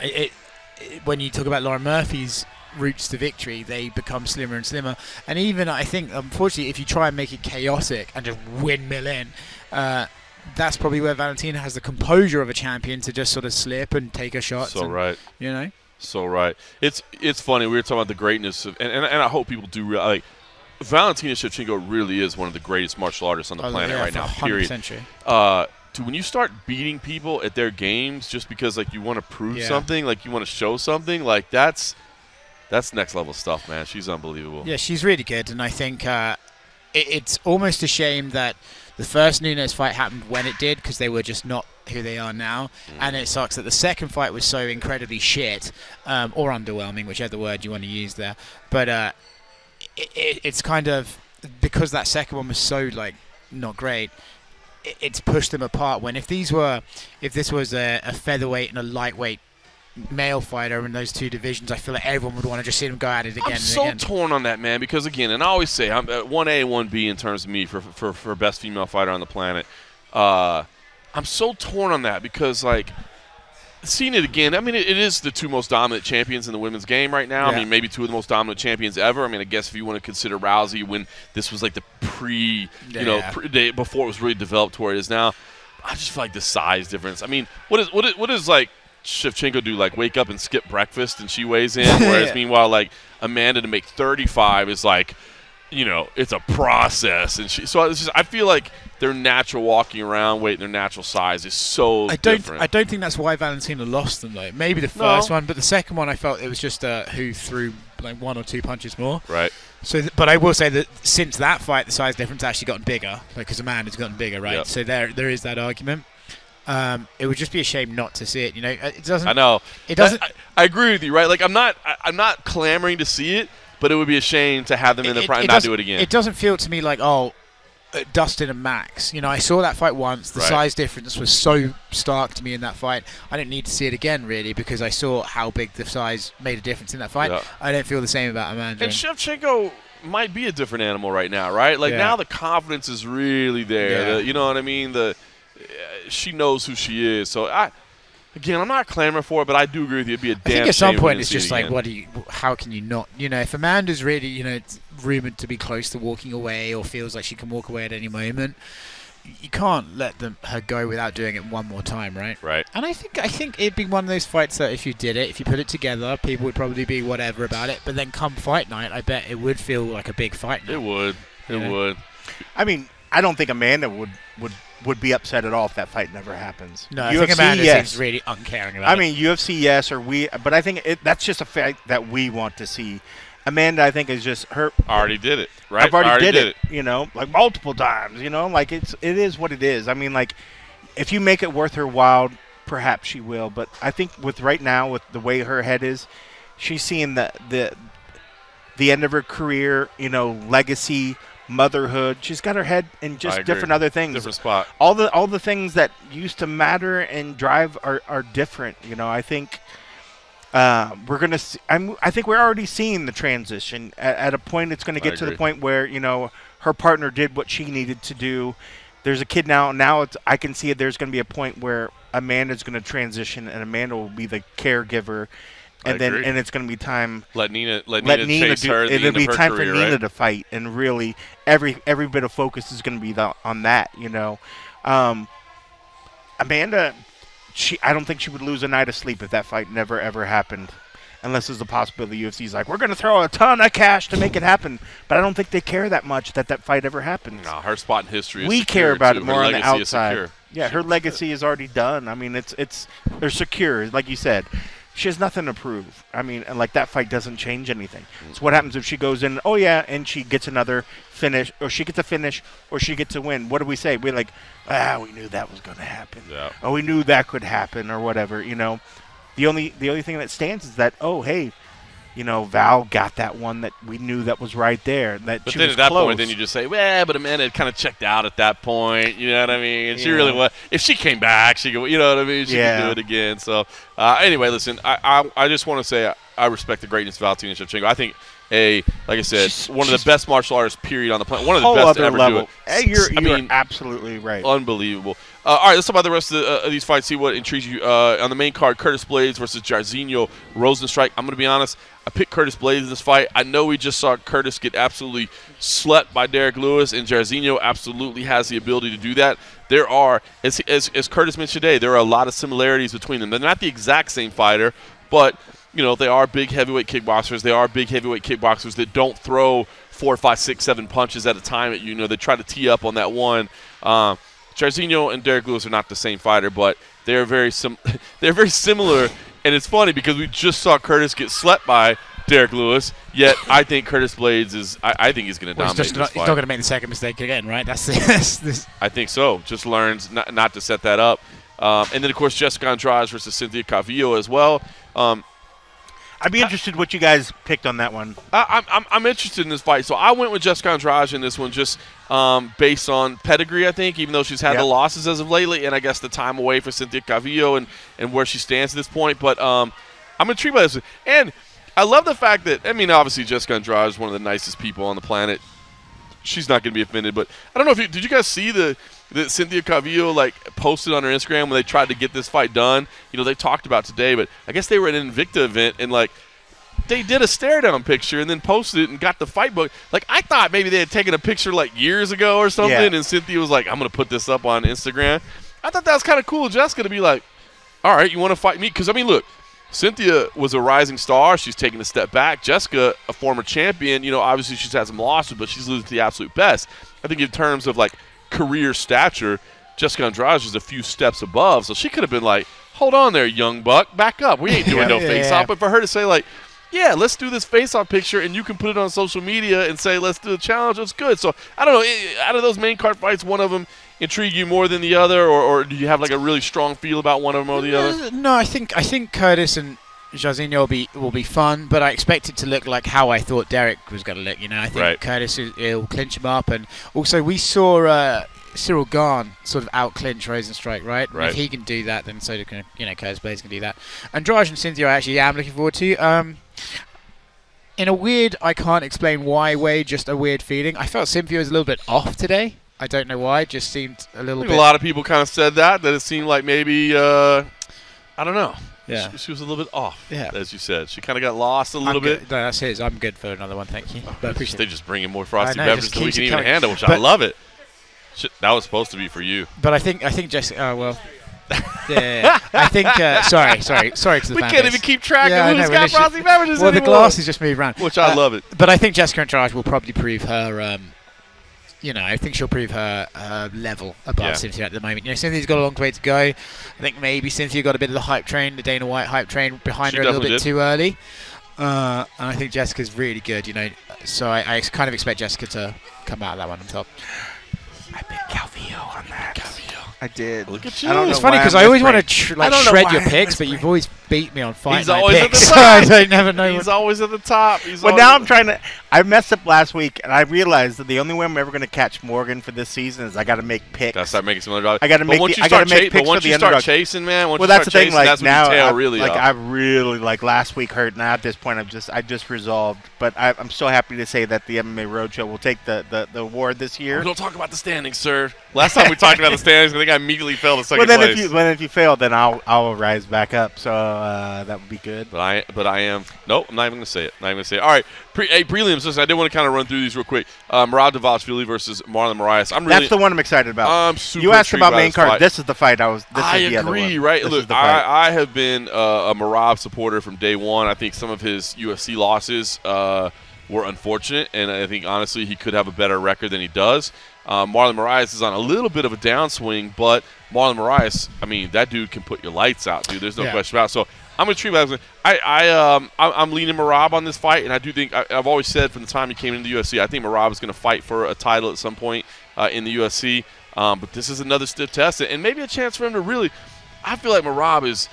it, it, it- when you talk about Lauren Murphy's routes to victory, they become slimmer and slimmer. And even I think, unfortunately, if you try and make it chaotic and just windmill in, uh, that's probably where Valentina has the composure of a champion to just sort of slip and take her shots. so and, right. You know. So right. It's it's funny. We were talking about the greatness of, and, and, and I hope people do real like. Valentina Shevchenko really is one of the greatest martial artists on the Oh, planet yeah, right now. Period. Uh, to when you start beating people at their games just because like you want to prove Yeah. something, like you want to show something, like that's that's next level stuff, man. She's unbelievable. Yeah, she's really good, and I think uh, it, it's almost a shame that the first Nunes fight happened when it did because they were just not who they are now, and it sucks that the second fight was so incredibly shit um, or underwhelming, whichever word you want to use there. But uh, it, it, it's kind of because that second one was so like not great. It, it's pushed them apart. When if these were, if this was a, a featherweight and a lightweight male fighter in those two divisions, I feel like everyone would want to just see them go at it again I'm and so again. torn on that, man, because again, and I always say I'm uh, one A, one B in terms of me for for for best female fighter on the planet. Uh, I'm so torn on that because like seeing it again. I mean, it, it is the two most dominant champions in the women's game right now. I mean, maybe two of the most dominant champions ever. I mean, I guess if you want to consider Rousey when this was like the pre, you know, pre, day before it was really developed to where it is now. I just feel like the size difference. I mean, what is what is what is like Shevchenko do? Like wake up and skip breakfast and she weighs in, [LAUGHS] whereas Yeah. meanwhile, like Amanda to make 35 is like, you know, it's a process. And she, so it's just, I feel like their natural walking around weight and their natural size is so I don't. different. I don't think that's why Valentina lost them though. Maybe the No. first one, but the second one, I felt it was just uh, who threw like one or two punches more. right. So, th- but I will say that since that fight, the size difference actually gotten bigger, because like because has gotten bigger, right? Yep. So there, there is that argument. Um, it would just be a shame not to see it. You know, Uh, it doesn't. I know. It doesn't- I, I agree with you, right? Like I'm not. I, I'm not clamoring to see it, but it would be a shame to have them in the prime and not do it again. It doesn't feel to me like oh, uh, Dustin and Max. You know, I saw that fight once. The Right. size difference was so stark to me in that fight. I didn't need to see it again really because I saw how big the size made a difference in that fight. Yeah. I don't feel the same about Amanda. And Shevchenko might be a different animal right now, right? Like Yeah. now the confidence is really there. Yeah. The- you know what I mean? The uh, she knows who she is. So I again, I'm not clamoring for it, but I do agree with you. It'd be a I damn think at some shame if we point it's see it just like, again. what do you? How can you not? You know, if Amanda's really, you know, it's rumored to be close to walking away or feels like she can walk away at any moment, you can't let them her go without doing it one more time, right? Right. And I think I think it'd be one of those fights that if you did it, if you put it together, people would probably be whatever about it. But then come fight night, I bet it would feel like a big fight. It would. It Yeah. would. I mean, I don't think Amanda would would would be upset at all if that fight never happens. No, I think Amanda yes. seems really uncaring about I it. mean, UFC, yes, or we, but I think it, that's just a fact that we want to see. Amanda, I think, is just her. Already did it. Right. I've already, did, it, you know, like multiple times. You know, like it's it is what it is. I mean, like if you make it worth her while, perhaps she will. But I think with right now, with the way her head is, she's seeing the the the end of her career. You know, legacy, motherhood. She's got her head in just different other things Different spot. all the all the things that used to matter and drive are, are different. You know, I think uh, we're gonna. See, I'm. I think we're already seeing the transition. At, at a point, it's going to get to the point where you know her partner did what she needed to do. There's a kid now. Now it's. I can see it. There's going to be a point where Amanda's going to transition, and Amanda will be the caregiver, I and then agree. and it's going to be time Let Nina let, let Nina, Nina chase do. her It'll be time career, for Nina right? to fight, and really every every bit of focus is going to be the, on that. You know, um, Amanda, she I don't think she would lose a night of sleep if that fight never ever happened, unless there's a possibility UFC's like we're going to throw a ton of cash to make it happen. But I don't think they care that much that that fight ever happens. No, her spot in history. Is we care about too. it Her more on the outside. Yeah, her legacy is already done. I mean, it's it's they're secure, like you said. She has nothing to prove. I mean, and like that fight doesn't change anything. So what happens if she goes in? Oh yeah, and she gets another finish, or she gets a finish, or she gets a win? What do we say? We're like, ah, we knew that was going to happen. Yeah. Oh, we knew that could happen, or whatever. You know, the only the only thing that stands is that oh hey, you know Val got that one that we knew that was right there. That But she then was at that close. point, then you just say, "Well, but Amanda had kind of checked out at that point." You know what I mean? And she really was. If she came back, she could. You know what I mean? She Yeah. could do it again. So uh, anyway, listen, I I, I just want to say I, I respect the greatness of Valentina Shevchenko. I think a like I said, She's- one of the best martial artists period on the planet. One of the best to ever level. do it. You're, I you're mean, absolutely right. Unbelievable. Uh, all right, let's talk about the rest of, the, uh, of these fights. See what intrigues you. Uh, on the main card, Curtis Blaydes versus Jairzinho Rozenstruik. I'm going to be honest. I picked Curtis Blaydes in this fight. I know we just saw Curtis get absolutely slept by Derrick Lewis, and Jairzinho absolutely has the ability to do that. There are, as, as, as Curtis mentioned today, there are a lot of similarities between them. They're not the exact same fighter, but you know they are big heavyweight kickboxers. They are big heavyweight kickboxers that don't throw four, five, six, seven punches at a time at you. You know they try to tee up on that one. Um, Jairzinho and Derrick Lewis are not the same fighter, but they're very sim- [LAUGHS] they're very similar. And it's funny because we just saw Curtis get slept by Derrick Lewis. Yet I think Curtis Blaydes is. I, I think he's going to Well, he's dominate just this not, he's not going to make the second mistake again, right? That's the, [LAUGHS] that's the I think so. Just learns not, not to set that up. Um, and then of course Jessica Andrade versus Cynthia Calvillo as well. Um, I'd be interested what you guys picked on that one. I, I'm, I'm, I'm interested in this fight. So I went with Jessica Andrade in this one just um, based on pedigree, I think, even though she's had Yeah. the losses as of lately, and I guess the time away for Cynthia Calvillo and, and where she stands at this point. But um, I'm intrigued by this. And I love the fact that, I mean, obviously Jessica Andrade is one of the nicest people on the planet. She's not going to be offended, but I don't know if you did you guys see the that Cynthia Calvillo like posted on her Instagram when they tried to get this fight done. You know, they talked about today, but I guess they were at an Invicta event and like they did a stare down picture and then posted it and got the fight book. Like I thought maybe they had taken a picture like years ago or something, Yeah. and Cynthia was like, "I'm gonna put this up on Instagram." I thought that was kind of cool. Jessica to be like, "All right, you want to fight me?" Because I mean, look, Cynthia was a rising star. She's taking a step back. Jessica, a former champion, you know, obviously she's had some losses, but she's losing to the absolute best. I think in terms of like career stature, Jessica Andrade is a few steps above. So she could have been like, "Hold on there, young buck, back up. We ain't doing [LAUGHS] no Yeah. face Yeah. off." But for her to say like, yeah, let's do this face-off picture, and you can put it on social media and say, let's do the challenge. It's good. So I don't know. Out of those main card fights, one of them intrigue you more than the other, or, or do you have like a really strong feel about one of them or the other? Uh, No, I think I think Curtis and Jairzinho will be will be fun, but I expect it to look like how I thought Derrick was going to look. You know, I think Right. Curtis will clinch him up, and also we saw uh, Ciryl Gane sort of out clinch Rozenstruik, right? Right. if he can do that, then so can you know Curtis Blaydes can do that. Andrade and Cynthia, I actually am looking forward to. Um, in a weird, I can't explain why way, just a weird feeling. I felt Cynthia was a little bit off today. I don't know why. It just seemed a little think bit. a lot of people kind of said that that it seemed like maybe uh, I don't know. Yeah. She, she was a little bit off. Yeah. as you said, she kind of got lost a I'm little bit. No, that's his. I'm good for another one, thank you. But I appreciate They it. just bring in more frosty know, beverages than we can even coming. handle, which I love it. Shit, that was supposed to be for you. But I think I think Jessica. Oh well. Yeah, I think. Uh, sorry, sorry, sorry to the We fan can't base. even keep track Yeah, of know, who's we got frosty beverages Well, the anymore. glasses just move around, Which I Uh, love it. But I think Jessica and Andrade will probably prove her. Um, you know, I think she'll prove her uh, level above Yeah. Cynthia at the moment. You know, Cynthia's got a long way to go. I think maybe Cynthia got a bit of the hype train, the Dana White hype train behind She her a little bit did. too early. Uh, and I think Jessica's really good. You know, so I, I kind of expect Jessica to come out of that one on top. I picked Calvillo on that. I did. Look at you. I you. don't It's know funny because I'm always want to tr- like shred your I'm picks, but you've always beat me on fight He's night always at picks. the so [LAUGHS] top. I never know. He's always at the top. He's But now I'm trying to. I messed up last week, and I realized that the only way I'm ever going to catch Morgan for this season is I got to make picks. Gotta start making some underdogs. I gotta make once the- I gotta start make cha- picks but once you start chasing, man, once well, that's the start thing. Like that's when now, I, really like up. I really like last week hurt. Now at this point, I'm just I just resolved. But I, I'm so happy to say that the MMA Roadshow will take the, the, the award this year. We don't talk about the standings, sir. Last time we talked about the standings, I think I immediately fell the second Well, then place. if you well, if you fail, then I'll I'll rise back up. So uh, that would be good. But I, but I am. Nope, I'm not even gonna say it. Not even gonna say it. All right, pre, hey, prelims. Listen, I did want to kind of run through these real quick. Uh, Merab Dvalishvili versus Marlon Moraes. I'm really. That's the one I'm excited about. I'm super you asked about main card. fight. This is the fight. I was. This I is the other agree, one. right? This Look, is the fight. I, I have been uh, a Merab supporter from day one. I think some of his UFC losses uh, were unfortunate, and I think honestly he could have a better record than he does. Uh, Marlon Moraes is on a little bit of a downswing, but Marlon Moraes, I mean, that dude can put your lights out, dude. There's no Yeah. question about it. So I'm gonna treat that. I, I, um, I'm, I'm leaning Merab on this fight, and I do think I, I've always said from the time he came into the UFC, I think Merab is gonna fight for a title at some point uh, in the UFC. Um, but this is another stiff test, and maybe a chance for him to really. I feel like Merab is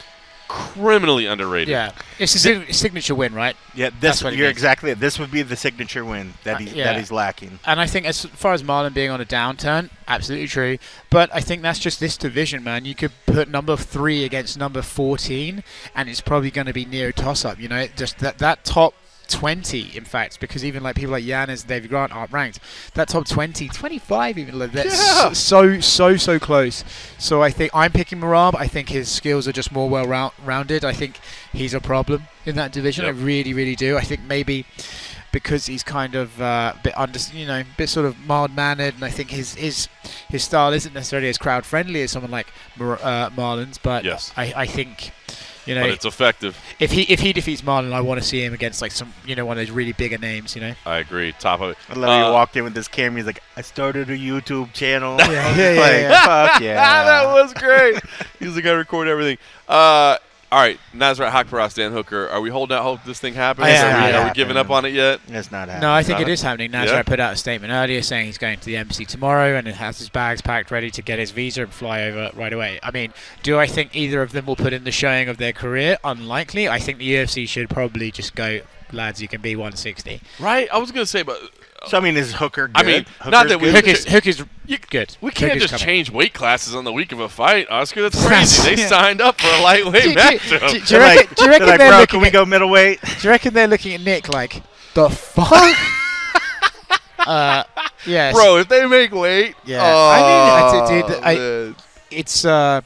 criminally underrated. Yeah, it's a sig- signature win, right? yeah, this what you're means. exactly. it. This would be the signature win that Uh, he yeah. that he's lacking. And I think as far as Marlon being on a downturn, absolutely true. But I think that's just this division, man. You could put number three against number fourteen, and it's probably going to be near a toss-up. You know, just that that top. 20 in fact because even like people like Yanis David Grant aren't ranked that top 20 25 even like, that's Yeah. so so so close so I think I'm picking Merab I think his skills are just more well rounded. I think he's a problem in that division Yep. I really really do I think maybe because he's kind of uh, a bit under, you know, bit sort of mild mannered, and I think his his his style isn't necessarily as crowd friendly as someone like Mar- uh, Marlon's. But Yes. I, I think, you know, But it's effective. if he if he defeats Marlon, I want to see him against like some, you know, one of those really bigger names. You know. I agree. Top of it. I love Uh, he walked in with this camera. He's like, I started a YouTube channel. Yeah, yeah, yeah, [LAUGHS] like, yeah. Fuck [LAUGHS] yeah. that was great. [LAUGHS] He's like, I record everything. Uh, all right, Nasrat Haqparast, Dan Hooker. Are we holding out hope this thing happens? I. Are, we, Yeah. are we giving up on it yet? It's not happening. No, I think it is happening. Nazar yeah? put out a statement earlier saying he's going to the embassy tomorrow and has his bags packed ready to get his visa and fly over right away. I mean, do I think either of them will put in the showing of their career? Unlikely. I think the UFC should probably just go, lads, you can be 160. Right. I was gonna say, but So I mean, is Hooker? Good? I mean, Hooker's not that we- good? Hook is, You- good. we can't Hooker's just coming. change weight classes on the week of a fight, Oscar. That's crazy. they [LAUGHS] Yeah. signed up for a lightweight Do- do- matchup. do- do you [LAUGHS] reckon, like, do you reckon they're like, they're bro, looking can we go middleweight? [LAUGHS] Do you reckon they're looking at Nick like the fuck? uh, yes. Bro, if they make weight, Yeah. I mean, oh, that's it, dude. I- it's uh,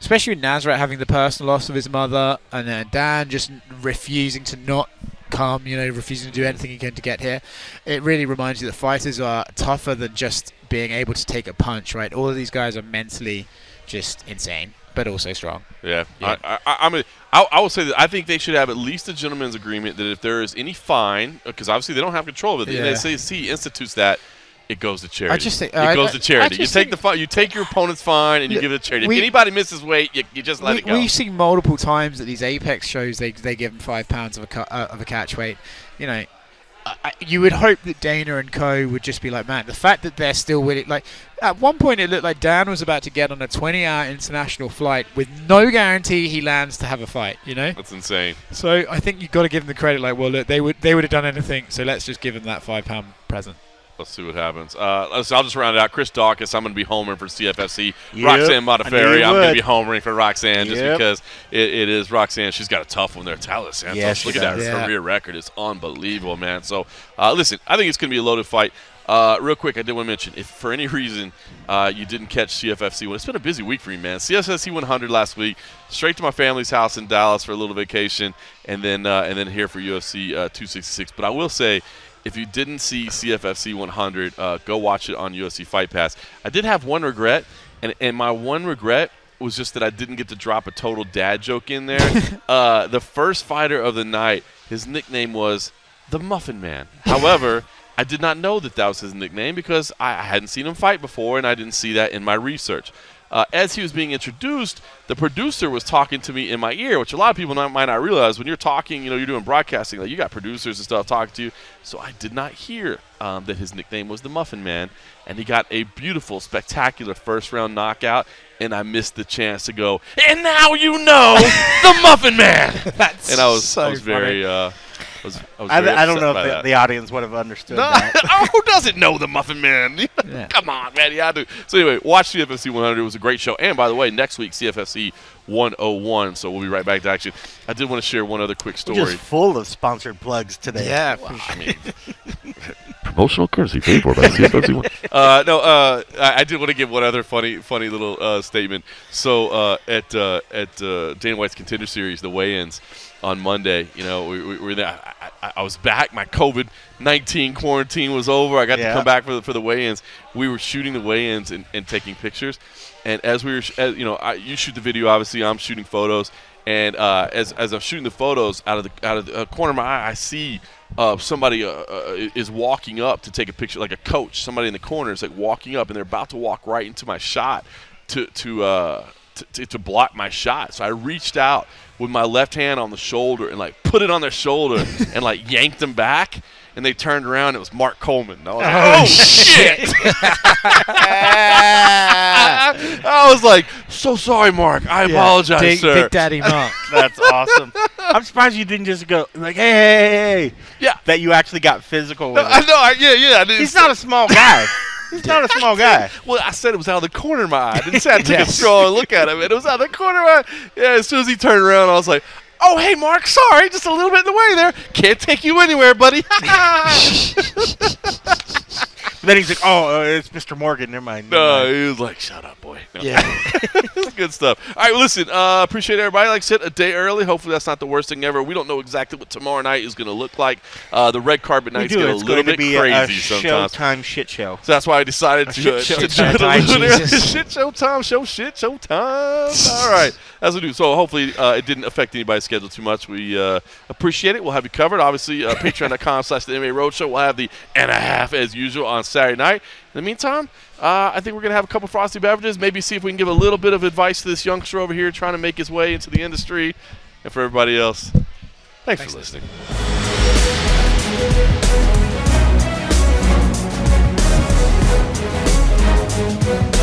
especially with Nasrat having the personal loss of his mother, and then Dan just refusing to not come, you know, refusing to do anything he can to get here. It really reminds you that fighters are tougher than just being able to take a punch, right? All of these guys are mentally just insane, but also strong. Yeah, Yeah. I, I, I'm a, I, I will say that I think they should have at least a gentleman's agreement that if there is any fine, uh, because obviously they don't have control of it, Yeah. the SAC institutes that. It goes to charity. just think- it goes I- to charity. You take the fi- you take your opponent's fine and you give it to charity. we- if anybody misses weight, you, you just let we, it go. We've seen multiple times at these Apex shows they they give them five pounds of a cu- uh, of a catch weight. You know, I, I- you would hope that Dana and Co would just be like, man, the fact that they're still willing. Like at one point, it looked like Dan was about to get on a 20-hour international flight with no guarantee he lands to have a fight. You know, That's insane. so I think you've got to give them the credit. Like, well, look, they would they would have done anything. So let's just give them that five pound present. Let's see what happens. Uh, I'll just round it out. Chris Daukaus, I'm going to be homering for CFFC. Yep, Roxanne Modafferi, I'm going to be homering for Roxanne just because it, it is Roxanne. She's got a tough one there. Taila Santos, Yeah, look at that. Yeah. career record. It's unbelievable, man. So, uh, listen, I think it's going to be a loaded fight. Uh, real quick, I did want to mention if for any reason uh, you didn't catch CFFC, well, it's been a busy week for me, man. CFFC 100 last week, straight to my family's house in Dallas for a little vacation, and then uh, and then here for UFC uh, 266. But I will say, if you didn't see CFFC 100, uh, go watch it on UFC Fight Pass. I did have one regret, and, and my one regret was just that I didn't get to drop a total dad joke in there. [LAUGHS] uh, the first fighter of the night, his nickname was the Muffin Man. However, I did not know that that was his nickname because I I hadn't seen him fight before, and I didn't see that in my research. Uh, as he was being introduced, the producer was talking to me in my ear, which a lot of people not, might not realize. When you're talking, you know, you're doing broadcasting, like you got producers and stuff talking to you. So I did not hear um, that his nickname was the Muffin Man, and he got a beautiful, spectacular first round knockout. And I missed the chance to go. And now you know the [LAUGHS] Muffin Man. That's And I was, so I was very, uh, was, I was I, very I don't know if the, the audience would have understood No, that. [LAUGHS] oh, who doesn't know the Muffin Man? [LAUGHS] Yeah. Come on, man. Yeah, I do. So anyway, watch CFFC 100. It was a great show. And by the way, next week CFFC 101. So we'll be right back to action. I did want to share one other quick We're story. just full of sponsored plugs today. Yeah, I mean, [LAUGHS] promotional courtesy paid for by CFFC. [LAUGHS] uh, no, uh, I, I did want to give one other funny, funny little uh, statement. So uh, at uh, at uh, Dana White's Contender Series, the weigh-ins on Monday, you know, we, we were there. I, I, I was back. My COVID nineteen quarantine was over. I got to come back for the for the weigh-ins. We were shooting the weigh-ins and, and taking pictures. And as we were, sh- as, you know, I, you shoot the video. Obviously, I'm shooting photos. And uh, as, as I'm shooting the photos out of the out of the uh, corner of my eye, I see uh, somebody uh, uh, is walking up to take a picture, like a coach. Somebody in the corner is like walking up, and they're about to walk right into my shot to to uh, to, to, block my shot. So I reached out with my left hand on the shoulder and like put it on their shoulder [LAUGHS] and like yanked them back. And they turned around. It was Mark Coleman. I was like, "Oh, oh [LAUGHS] shit!" [LAUGHS] I was like, "So sorry, Mark. I apologize, Big, sir." Big Daddy Mark. That's awesome. I'm surprised you didn't just go like, hey, hey, hey, hey. Yeah. That you actually got physical with I it. know. I, yeah, yeah. I He's not a small guy. He's not a [LAUGHS] small guy. Well, I said it was out of the corner of my eye. I didn't say I [LAUGHS] took a Yes. strong look at him. And it was out of the corner of my eye. Yeah, as soon as he turned around, I was like, oh, hey, Mark, sorry. Just a little bit in the way there. Can't take you anywhere, buddy. [LAUGHS] then he's like, oh, uh, it's Mr. Morgan. Never mind. never no, mind. he was like, shut up, boy. No. Yeah. [LAUGHS] It's good stuff. All right, well, listen, uh, appreciate everybody. Like I said, a day early. Hopefully, that's not the worst thing ever. We don't know exactly what tomorrow night is going to look like. Uh, the red carpet We nights do. get a It's little going to bit be a crazy sometimes. Showtime shit show. So that's why I decided A to, shit uh, show to do time. it a little bit. Jesus. [LAUGHS] shit show time, show shit show time. All right, as we do. So hopefully uh, it didn't affect anybody's schedule too much. We uh, appreciate it. We'll have you covered. Obviously, uh, [LAUGHS] patreon.com slash the MMA Roadshow. We'll have the and a half as usual on Saturday night. In the meantime, uh, I think we're going to have a couple frosty beverages, maybe see if we can give a little bit of advice to this youngster over here trying to make his way into the industry. And for everybody else, thanks, thanks for listening. listening.